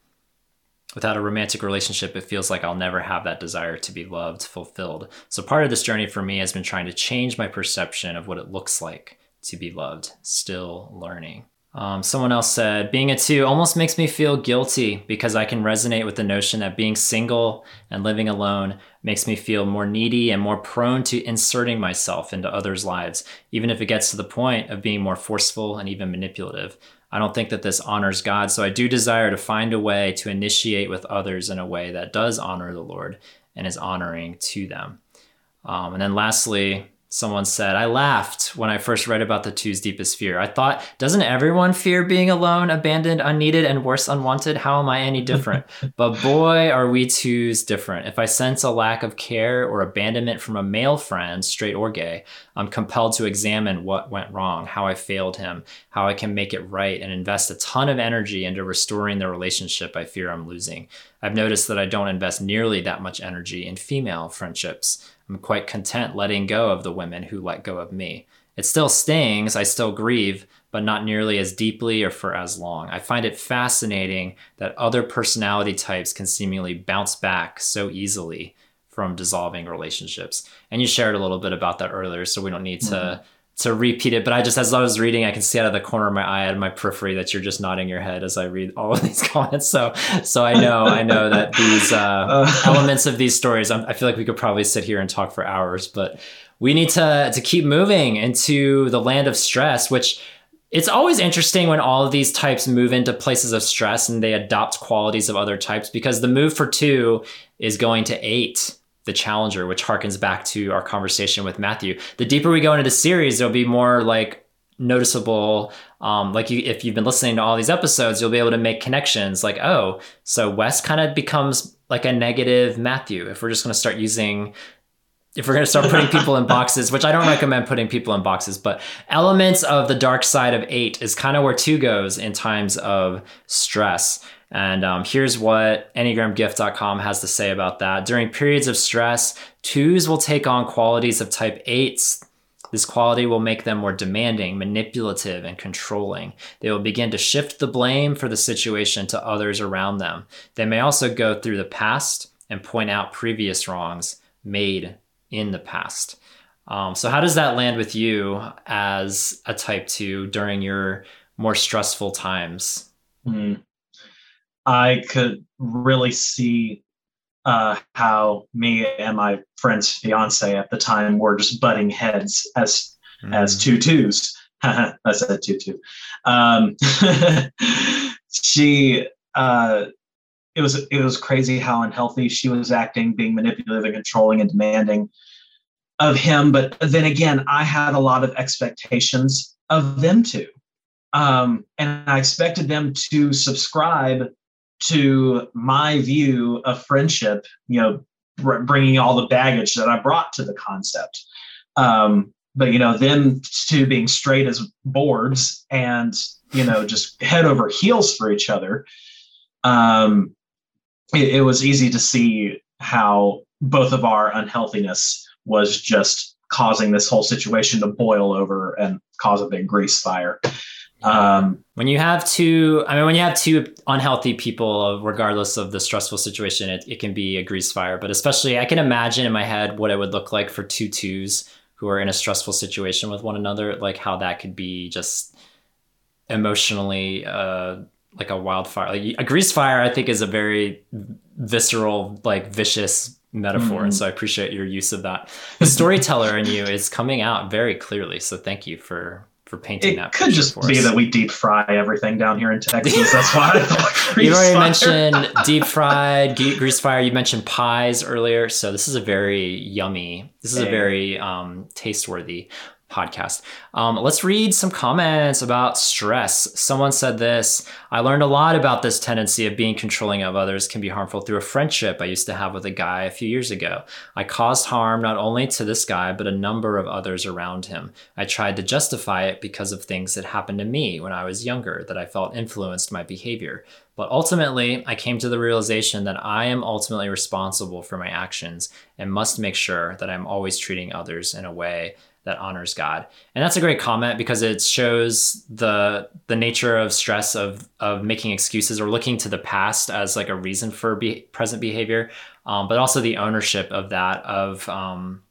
Speaker 2: Without a romantic relationship, it feels like I'll never have that desire to be loved, fulfilled. So, part of this journey for me has been trying to change my perception of what it looks like to be loved, still learning. Um, someone else said, being a two almost makes me feel guilty because I can resonate with the notion that being single and living alone makes me feel more needy and more prone to inserting myself into others' lives, even if it gets to the point of being more forceful and even manipulative. I don't think that this honors God, so I do desire to find a way to initiate with others in a way that does honor the Lord and is honoring to them. Um, and then lastly, someone said, I laughed when I first read about the two's deepest fear. I thought, doesn't everyone fear being alone, abandoned, unneeded, and worse, unwanted? How am I any different? but boy, are we twos different. If I sense a lack of care or abandonment from a male friend, straight or gay, I'm compelled to examine what went wrong, how I failed him, how I can make it right, and invest a ton of energy into restoring the relationship I fear I'm losing. I've noticed that I don't invest nearly that much energy in female friendships. I'm quite content letting go of the women who let go of me. It still stings, I still grieve, but not nearly as deeply or for as long. I find it fascinating that other personality types can seemingly bounce back so easily from dissolving relationships. And you shared a little bit about that earlier, so we don't need to mm-hmm to repeat it, but I just as I was reading, I can see out of the corner of my eye out of my periphery that you're just nodding your head as I read all of these comments. So, so I know, I know that these uh, uh, elements of these stories, I'm, i feel like we could probably sit here and talk for hours, but we need to to keep moving into the land of stress, which it's always interesting when all of these types move into places of stress and they adopt qualities of other types because the move for two is going to eight the challenger, which harkens back to our conversation with Matthew. The deeper we go into the series, there'll be more like noticeable um, like you if you've been listening to all these episodes you'll be able to make connections like oh so wes kind of becomes like a negative matthew if we're just going to start using if we're going to start putting people in boxes which i don't recommend putting people in boxes but elements of the dark side of eight is kind of where two goes in times of stress and um, here's what EnneagramGift.com has to say about that. During periods of stress, twos will take on qualities of type eights. This quality will make them more demanding, manipulative, and controlling. They will begin to shift the blame for the situation to others around them. They may also go through the past and point out previous wrongs made in the past. Um, so, how does that land with you as a type two during your more stressful times?
Speaker 3: Mm. I could really see uh, how me and my friend's fiance at the time were just butting heads as mm. as two twos. I said two two. Um, she uh, it was it was crazy how unhealthy she was acting, being manipulative and controlling and demanding of him. But then again, I had a lot of expectations of them too. Um, and I expected them to subscribe to my view of friendship, you know, bringing all the baggage that I brought to the concept. Um, but you know, them two being straight as boards and you know just head over heels for each other. Um, it, it was easy to see how both of our unhealthiness was just causing this whole situation to boil over and cause a big grease fire.
Speaker 2: Um, when you have two, I mean, when you have two unhealthy people, regardless of the stressful situation, it, it can be a grease fire. But especially, I can imagine in my head what it would look like for two twos who are in a stressful situation with one another, like how that could be just emotionally uh, like a wildfire. Like a grease fire, I think, is a very visceral, like vicious metaphor. Mm-hmm. And so I appreciate your use of that. The storyteller in you is coming out very clearly. So thank you for for painting
Speaker 3: it
Speaker 2: that.
Speaker 3: could just be us. that we deep fry everything down here in Texas. That's why.
Speaker 2: you already fire. mentioned deep fried grease fire. You mentioned pies earlier, so this is a very yummy. This is a very um, taste worthy podcast. Um, let's read some comments about stress. Someone said this I learned a lot about this tendency of being controlling of others can be harmful through a friendship I used to have with a guy a few years ago. I caused harm not only to this guy, but a number of others around him. I tried to justify it because of things that happened to me when I was younger that I felt influenced my behavior. But ultimately, I came to the realization that I am ultimately responsible for my actions and must make sure that I'm always treating others in a way that honors God. And that's a great comment because it shows the the nature of stress of of making excuses or looking to the past as like a reason for be, present behavior, um, but also the ownership of that of um,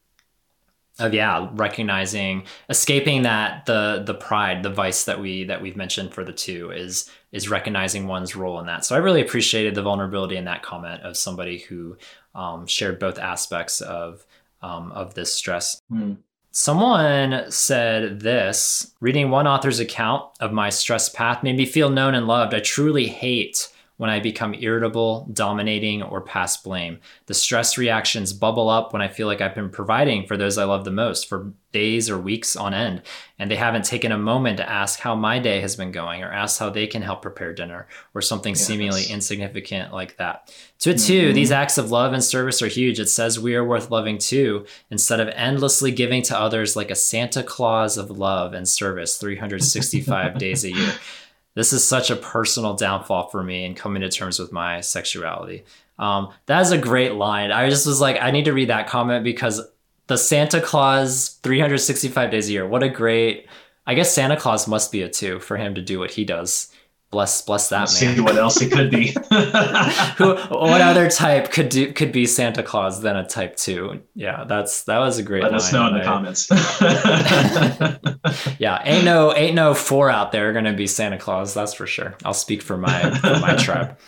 Speaker 2: of yeah recognizing escaping that the the pride the vice that we that we've mentioned for the two is is recognizing one's role in that so i really appreciated the vulnerability in that comment of somebody who um, shared both aspects of um, of this stress
Speaker 3: Mm.
Speaker 2: Someone said this reading one author's account of my stress path made me feel known and loved. I truly hate when I become irritable, dominating, or pass blame. The stress reactions bubble up when I feel like I've been providing for those I love the most for days or weeks on end, and they haven't taken a moment to ask how my day has been going or ask how they can help prepare dinner or something
Speaker 3: Yes.
Speaker 2: seemingly insignificant like that. To it too,
Speaker 3: Mhm.
Speaker 2: these acts of love and service are huge. It says we are worth loving too, instead of endlessly giving to others like a Santa Claus of love and service 365 days a year. This is such a personal downfall for me in coming to terms with my sexuality. Um, that is a great line. I just was like, I need to read that comment because the Santa Claus 365 days a year. What a great. I guess Santa Claus must be a two for him to do what he does. Bless, bless that
Speaker 3: Let's
Speaker 2: man.
Speaker 3: see what else it could be.
Speaker 2: Who, what other type could do could be Santa Claus than a type two? Yeah, that's that was a great. One.
Speaker 3: Let us know in
Speaker 2: line.
Speaker 3: the comments.
Speaker 2: yeah, ain't no ain't no four out there gonna be Santa Claus. That's for sure. I'll speak for my for my tribe.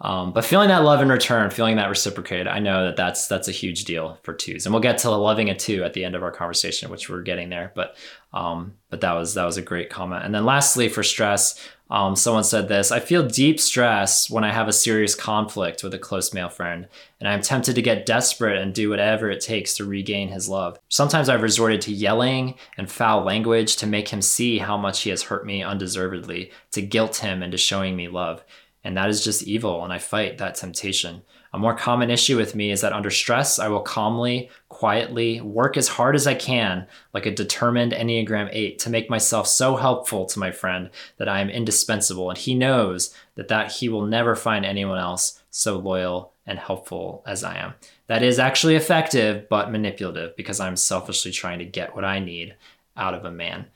Speaker 2: Um, but feeling that love in return, feeling that reciprocated, I know that that's that's a huge deal for twos, and we'll get to loving a two at the end of our conversation, which we're getting there. But um, but that was that was a great comment. And then lastly, for stress, um, someone said this: I feel deep stress when I have a serious conflict with a close male friend, and I'm tempted to get desperate and do whatever it takes to regain his love. Sometimes I've resorted to yelling and foul language to make him see how much he has hurt me undeservedly, to guilt him into showing me love. And that is just evil, and I fight that temptation. A more common issue with me is that under stress, I will calmly, quietly work as hard as I can, like a determined Enneagram 8, to make myself so helpful to my friend that I am indispensable. And he knows that, that he will never find anyone else so loyal and helpful as I am. That is actually effective, but manipulative because I'm selfishly trying to get what I need out of a man.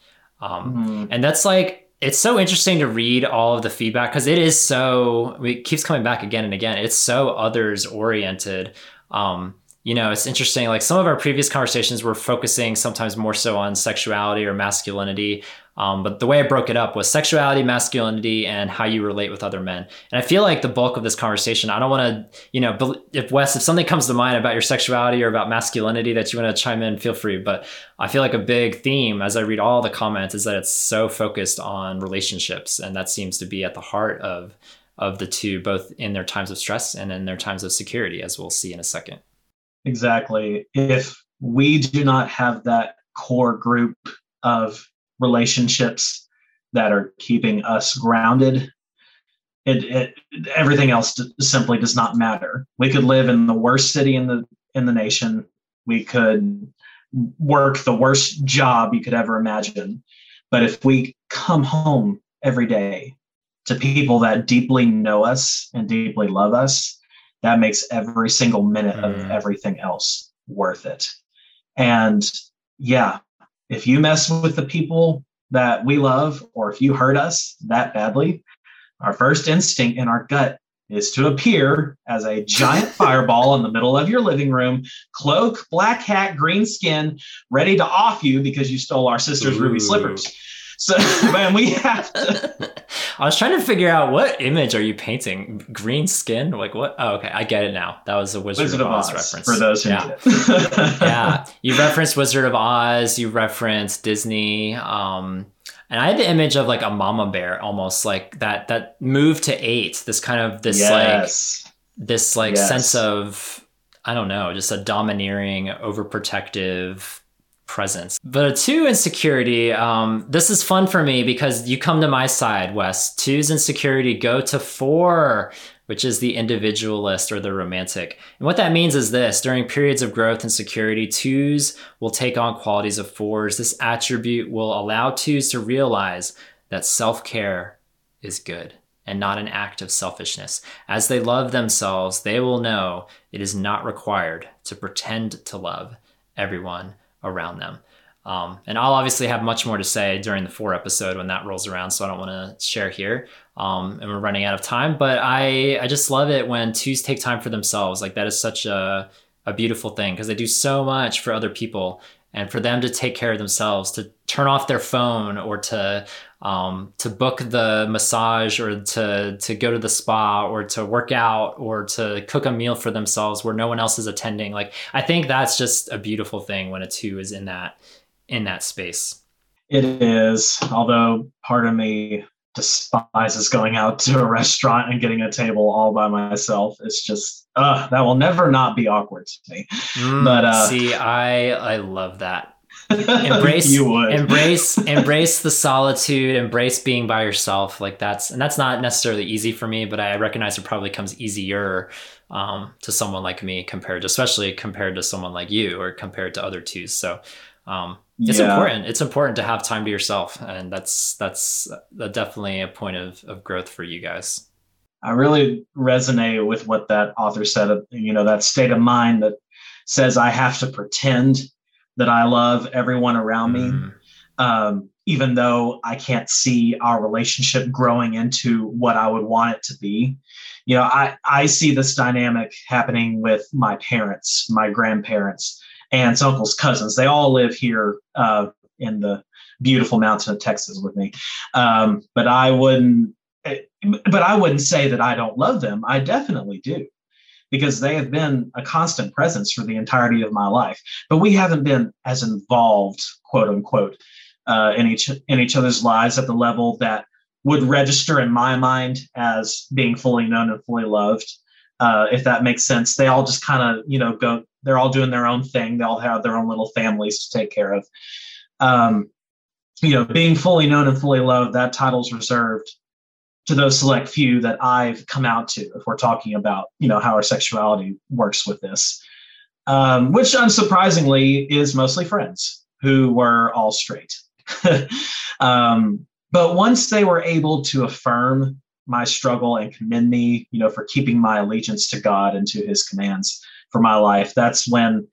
Speaker 2: Um,
Speaker 3: Mhm.
Speaker 2: and that's like it's so interesting to read all of the feedback because it is so it keeps coming back again and again. It's so others oriented um you know it's interesting like some of our previous conversations were focusing sometimes more so on sexuality or masculinity um, but the way i broke it up was sexuality masculinity and how you relate with other men and i feel like the bulk of this conversation i don't want to you know if wes if something comes to mind about your sexuality or about masculinity that you want to chime in feel free but I feel like a big theme as I read all the comments is that it's so focused on relationships, and that seems to be at the heart of of the two, both in their times of stress and in their times of security, as we'll see in a second.
Speaker 3: Exactly. If we do not have that core group of relationships that are keeping us grounded, it, it everything else simply does not matter. We could live in the worst city in the in the nation. We could work the worst job you could ever imagine. But if we come home every day to people that deeply know us and deeply love us, that makes every single minute of
Speaker 2: Mm.
Speaker 3: everything else worth it. And yeah, if you mess with the people that we love, or if you hurt us that badly, our first instinct in our gut is to appear as a giant fireball in the middle of your living room, cloak, black hat, green skin, ready to off you because you stole our sister's ruby slippers. So, man, we have to.
Speaker 2: I was trying to figure out what image are you painting? Green skin? Like what? Oh, okay, I get it now. That was a Wizard,
Speaker 3: Wizard
Speaker 2: of
Speaker 3: of
Speaker 2: Oz,
Speaker 3: Oz
Speaker 2: reference
Speaker 3: for those who
Speaker 2: yeah. yeah, you referenced Wizard of Oz. You referenced Disney. Um, and I had the image of like a mama bear, almost like that. That move to eight. This kind of this like this like
Speaker 3: Yes.
Speaker 2: sense of I don't know, just a domineering, overprotective presence. But a two insecurity, um, this is fun for me because you come to my side, Wes. Two's insecurity go to four, which is the individualist or the romantic. And what that means is this during periods of growth and security, twos will take on qualities of fours. This attribute will allow twos to realize that self care is good and not an act of selfishness. As they love themselves, they will know it is not required to pretend to love everyone around them. Um, and I'll obviously have much more to say during the four episode when that rolls around, so I don't want to share here. Um, and we're running out of time, but I I just love it when twos take time for themselves. Like that is such a a beautiful thing because they do so much for other people, and for them to take care of themselves, to turn off their phone or to um, to book the massage or to to go to the spa or to work out or to cook a meal for themselves where no one else is attending. Like I think that's just a beautiful thing when a two is in that in that space.
Speaker 3: It is, although part of me despises going out to a restaurant and getting a table all by myself. It's just, uh, that will never not be awkward to me.
Speaker 2: Mm, but uh, see, I I love that. Embrace
Speaker 3: you would.
Speaker 2: embrace embrace the solitude, embrace being by yourself. Like that's and that's not necessarily easy for me, but I recognize it probably comes easier um, to someone like me compared to, especially compared to someone like you or compared to other twos. So um, it's yeah. important. It's important to have time to yourself, and that's that's definitely a point of of growth for you guys.
Speaker 3: I really resonate with what that author said. You know, that state of mind that says I have to pretend that I love everyone around me, mm. um, even though I can't see our relationship growing into what I would want it to be. You know, I I see this dynamic happening with my parents, my grandparents aunts, uncles, cousins. They all live here uh, in the beautiful mountain of Texas with me. Um, but I wouldn't. Eh, but I wouldn't say that I don't love them. I definitely do, because they have been a constant presence for the entirety of my life. But we haven't been as involved, quote unquote, uh, in each in each other's lives at the level that would register in my mind as being fully known and fully loved. Uh, if that makes sense, they all just kind of you know go they're all doing their own thing. They all have their own little families to take care of. Um, you know, being fully known and fully loved, that title's reserved to those select few that I've come out to. If we're talking about, you know, how our sexuality works with this, um, which unsurprisingly is mostly friends who were all straight. um, but once they were able to affirm my struggle and commend me, you know, for keeping my allegiance to God and to His commands, for my life, that's when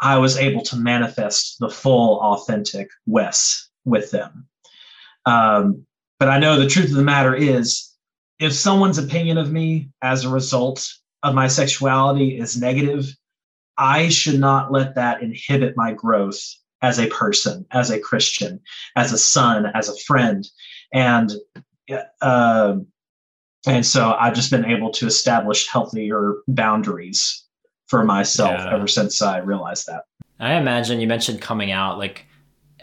Speaker 3: I was able to manifest the full, authentic Wes with them. Um, but I know the truth of the matter is, if someone's opinion of me as a result of my sexuality is negative, I should not let that inhibit my growth as a person, as a Christian, as a son, as a friend. And uh, and so I've just been able to establish healthier boundaries for myself yeah. ever since I realized that.
Speaker 2: I imagine you mentioned coming out like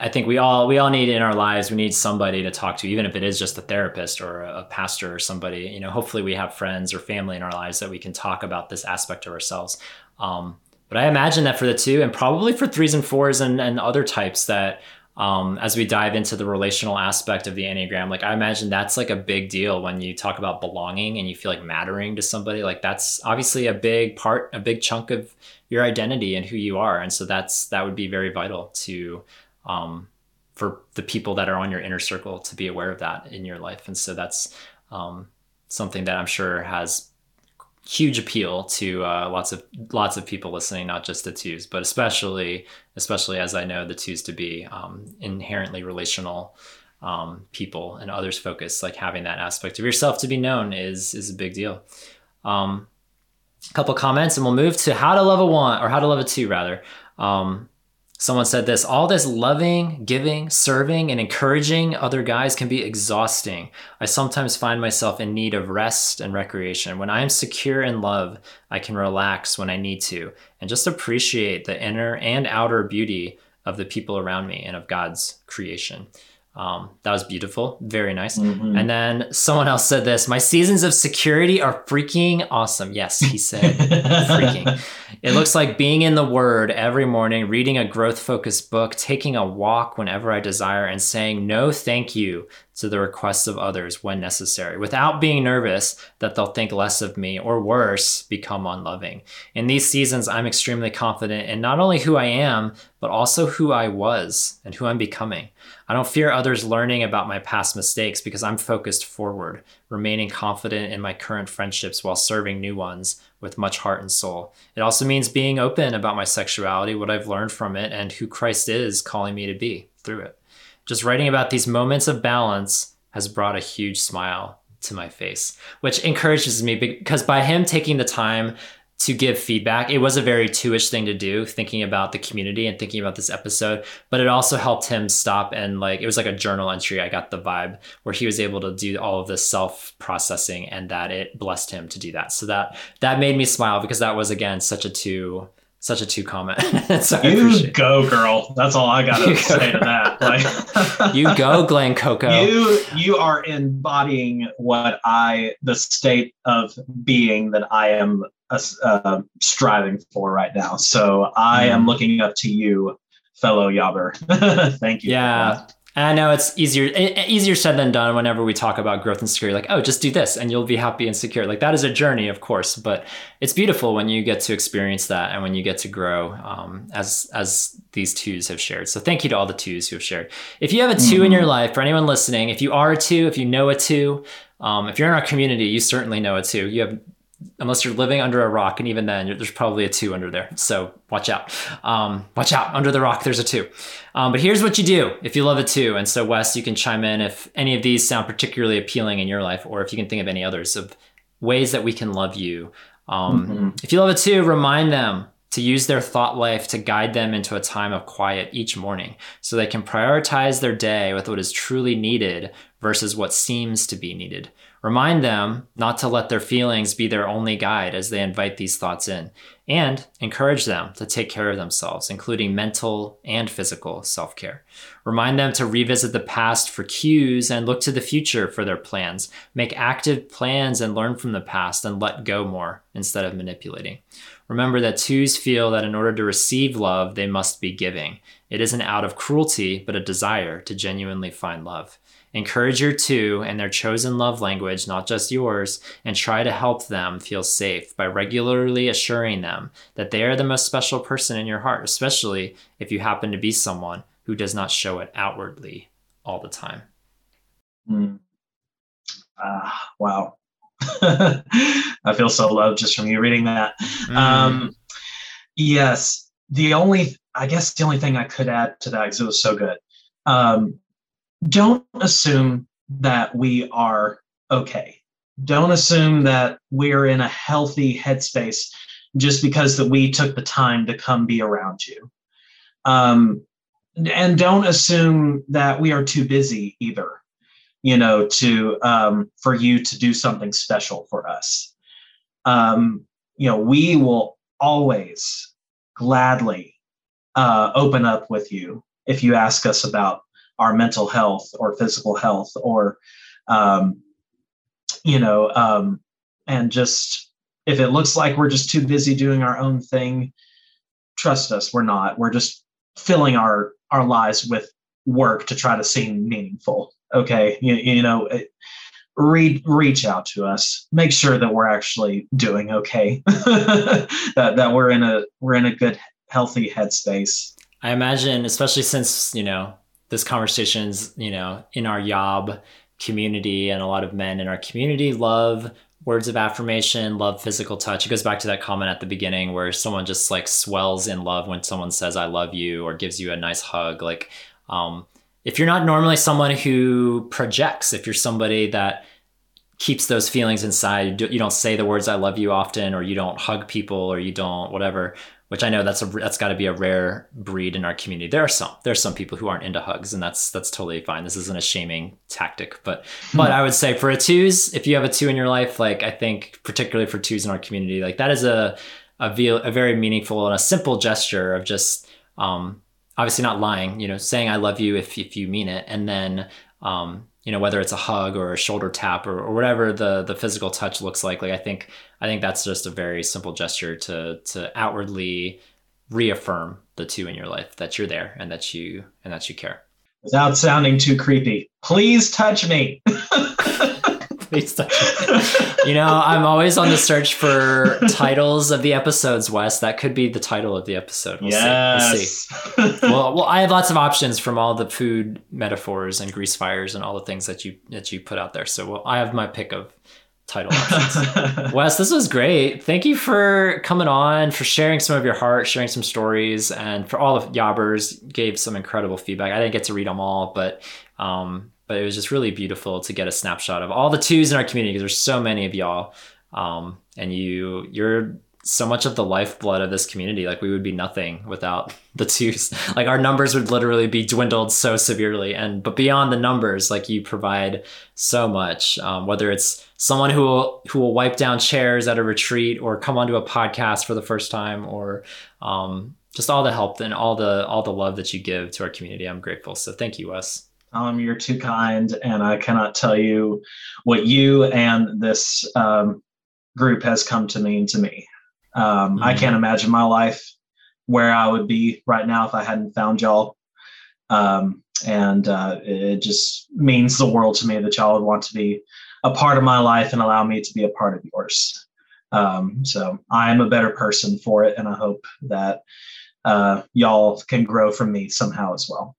Speaker 2: I think we all we all need in our lives we need somebody to talk to even if it is just a therapist or a pastor or somebody you know hopefully we have friends or family in our lives that we can talk about this aspect of ourselves um, but I imagine that for the two and probably for threes and fours and, and other types that um, as we dive into the relational aspect of the Enneagram, like I imagine that's like a big deal when you talk about belonging and you feel like mattering to somebody. Like that's obviously a big part, a big chunk of your identity and who you are. And so that's that would be very vital to um, for the people that are on your inner circle to be aware of that in your life. And so that's um, something that I'm sure has huge appeal to uh, lots of lots of people listening, not just the twos, but especially especially as I know the twos to be um, inherently relational um, people and others focused. Like having that aspect of yourself to be known is is a big deal. Um, a couple comments, and we'll move to how to love a one or how to love a two rather. Um, Someone said this all this loving, giving, serving, and encouraging other guys can be exhausting. I sometimes find myself in need of rest and recreation. When I am secure in love, I can relax when I need to and just appreciate the inner and outer beauty of the people around me and of God's creation. Um, that was beautiful, very nice.
Speaker 3: Mhm.
Speaker 2: And then someone else said this: "My seasons of security are freaking awesome." Yes, he said. freaking. It looks like being in the Word every morning, reading a growth focused book, taking a walk whenever I desire, and saying no thank you to the requests of others when necessary, without being nervous that they'll think less of me or worse, become unloving. In these seasons, I'm extremely confident in not only who I am, but also who I was and who I'm becoming. I don't fear others learning about my past mistakes because I'm focused forward, remaining confident in my current friendships while serving new ones with much heart and soul. It also means being open about my sexuality, what I've learned from it, and who Christ is calling me to be through it. Just writing about these moments of balance has brought a huge smile to my face, which encourages me because by him taking the time to give feedback, it was a very two-ish thing to do, thinking about the community and thinking about this episode, but it also helped him stop and like it was like a journal entry. I got the vibe where he was able to do all of this self-processing and that it blessed him to do that. So that that made me smile because that was again such a two such a two comment. so
Speaker 3: you go, girl. That's all I gotta
Speaker 2: go.
Speaker 3: say to that. Like,
Speaker 2: you go, Glen Coco.
Speaker 3: You you are embodying what I the state of being that I am uh, uh, striving for right now. So I am
Speaker 2: Mm.
Speaker 3: looking up to you, fellow Yobber. Thank you.
Speaker 2: Yeah. I know it's easier easier said than done whenever we talk about growth and security. Like, oh, just do this and you'll be happy and secure. Like that is a journey, of course, but it's beautiful when you get to experience that and when you get to grow, um, as as these twos have shared. So thank you to all the twos who have shared. If you have a 2 in
Speaker 3: Mhm.
Speaker 2: your life, for anyone listening, if you are a two, if you know a two, um, if you're in our community, you certainly know a two. You have unless you're living under a rock, and even then, there's probably a two under there. So watch out. Um, watch out. Under the rock, there's a two. Um, but here's what you do if you love a two. And so, Wes, you can chime in if any of these sound particularly appealing in your life, or if you can think of any others of ways that we can love you. Um,
Speaker 3: Mhm.
Speaker 2: If you love a two, remind them to use their thought life to guide them into a time of quiet each morning so they can prioritize their day with what is truly needed versus what seems to be needed. Remind them not to let their feelings be their only guide as they invite these thoughts in, and encourage them to take care of themselves, including mental and physical self care. Remind them to revisit the past for cues and look to the future for their plans. Make active plans and learn from the past and let go more instead of manipulating. Remember that twos feel that in order to receive love, they must be giving. It isn't out of cruelty, but a desire to genuinely find love. Encourage your two and their chosen love language, not just yours, and try to help them feel safe by regularly assuring them that they are the most special person in your heart, especially if you happen to be someone who does not show it outwardly all the time.
Speaker 3: Mm. Ah, wow. I feel so loved just from you reading that.
Speaker 2: Mm.
Speaker 3: Um, yes, the only, I guess, the only thing I could add to that because it was so good. Um, don't assume that we are okay. Don't assume that we're in a healthy headspace just because that we took the time to come be around you. Um, and don't assume that we are too busy either you know to um, for you to do something special for us um, you know we will always gladly uh, open up with you if you ask us about our mental health or physical health or um, you know um, and just if it looks like we're just too busy doing our own thing trust us we're not. We're just filling our our lives with work to try to seem meaningful okay? You, you know it, read, reach out to us. Make sure that we're actually doing okay. That that we're in a we're in a good healthy headspace.
Speaker 2: I imagine, especially since, you know, this conversation's, you know, in our Yob community and a lot of men in our community love words of affirmation, love physical touch. It goes back to that comment at the beginning where someone just like swells in love when someone says I love you or gives you a nice hug. Like um if you're not normally someone who projects, if you're somebody that keeps those feelings inside, you don't say the words I love you often or you don't hug people or you don't whatever, which I know that's a that's got to be a rare breed in our community. There are some there are some people who aren't into hugs, and that's that's totally fine. This isn't a shaming tactic, but but I would say for a twos, if you have a two in your life, like I think particularly for twos in our community, like that is a a, ve- a very meaningful and a simple gesture of just um, obviously not lying, you know, saying I love you if if you mean it, and then um, you know whether it's a hug or a shoulder tap or, or whatever the the physical touch looks like. Like I think I think that's just a very simple gesture to to outwardly reaffirm the two in your life that you're there and that you and that you care.
Speaker 3: Without sounding too creepy,
Speaker 2: please touch me. You know, I'm always on the search for titles of the episodes, Wes. That could be the title of the episode. We'll
Speaker 3: yes.
Speaker 2: see. We'll see. well, well, I have lots of options from all the food metaphors and grease fires and all the things that you that you put out there. So well, I have my pick of title options. Wes, this was great. Thank you for coming on, for sharing some of your heart, sharing some stories, and for all the yobbers gave some incredible feedback. I didn't get to read them all, but um, but it was just really beautiful to get a snapshot of all the twos in our community because there's so many of y'all. Um, and you you're so much of the lifeblood of this community. Like we would be nothing without the twos. Like our numbers would literally be dwindled so severely. And but beyond the numbers like you provide so much um, whether it's someone who will who will wipe down chairs at a retreat or come onto a podcast for the first time or um, just all the help and all the all the love that you give to our community i'm grateful. So thank you wes
Speaker 3: um, you're too kind, and I cannot tell you what you and this um, group has come to mean to me. Um, mm-hmm. I can't imagine my life where I would be right now if I hadn't found y'all. Um, and uh, it just means the world to me that y'all would want to be a part of my life and allow me to be a part of yours. Um, so I am a better person for it, and I hope that uh, y'all can grow from me somehow as well.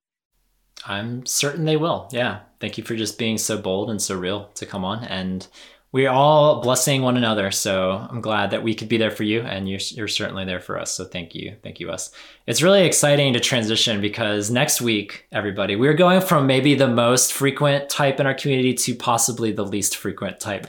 Speaker 2: I'm certain they will. Yeah. Thank you for just being so bold and so real to come on. And we're all blessing one another. So I'm glad that we could be there for you and you're, you're certainly there for us. So thank you. Thank you, Wes. It's really exciting to transition because next week, everybody, we're going from maybe the most frequent type in our community to possibly the least frequent type.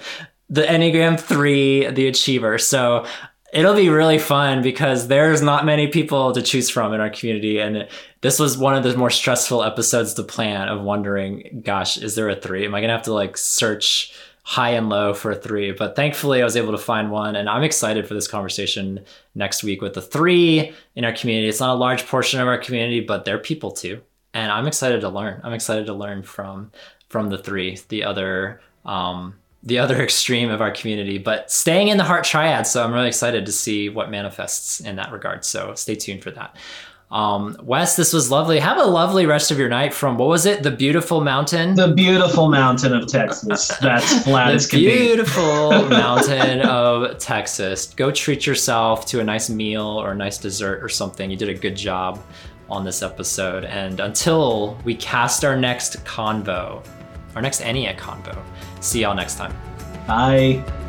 Speaker 2: The Enneagram 3, the achiever. So it'll be really fun because there's not many people to choose from in our community and this was one of the more stressful episodes to plan of wondering gosh is there a three am i gonna have to like search high and low for a three but thankfully i was able to find one and i'm excited for this conversation next week with the three in our community it's not a large portion of our community but they're people too and i'm excited to learn i'm excited to learn from from the three the other um, the other extreme of our community, but staying in the heart triad. So I'm really excited to see what manifests in that regard. So stay tuned for that. Um, Wes, this was lovely. Have a lovely rest of your night from what was it? The beautiful mountain?
Speaker 3: The beautiful mountain of Texas. That's flat as can
Speaker 2: be. Beautiful mountain of Texas. Go treat yourself to a nice meal or a nice dessert or something. You did a good job on this episode. And until we cast our next convo, our next ENneac convo, See y'all next time.
Speaker 3: Bye.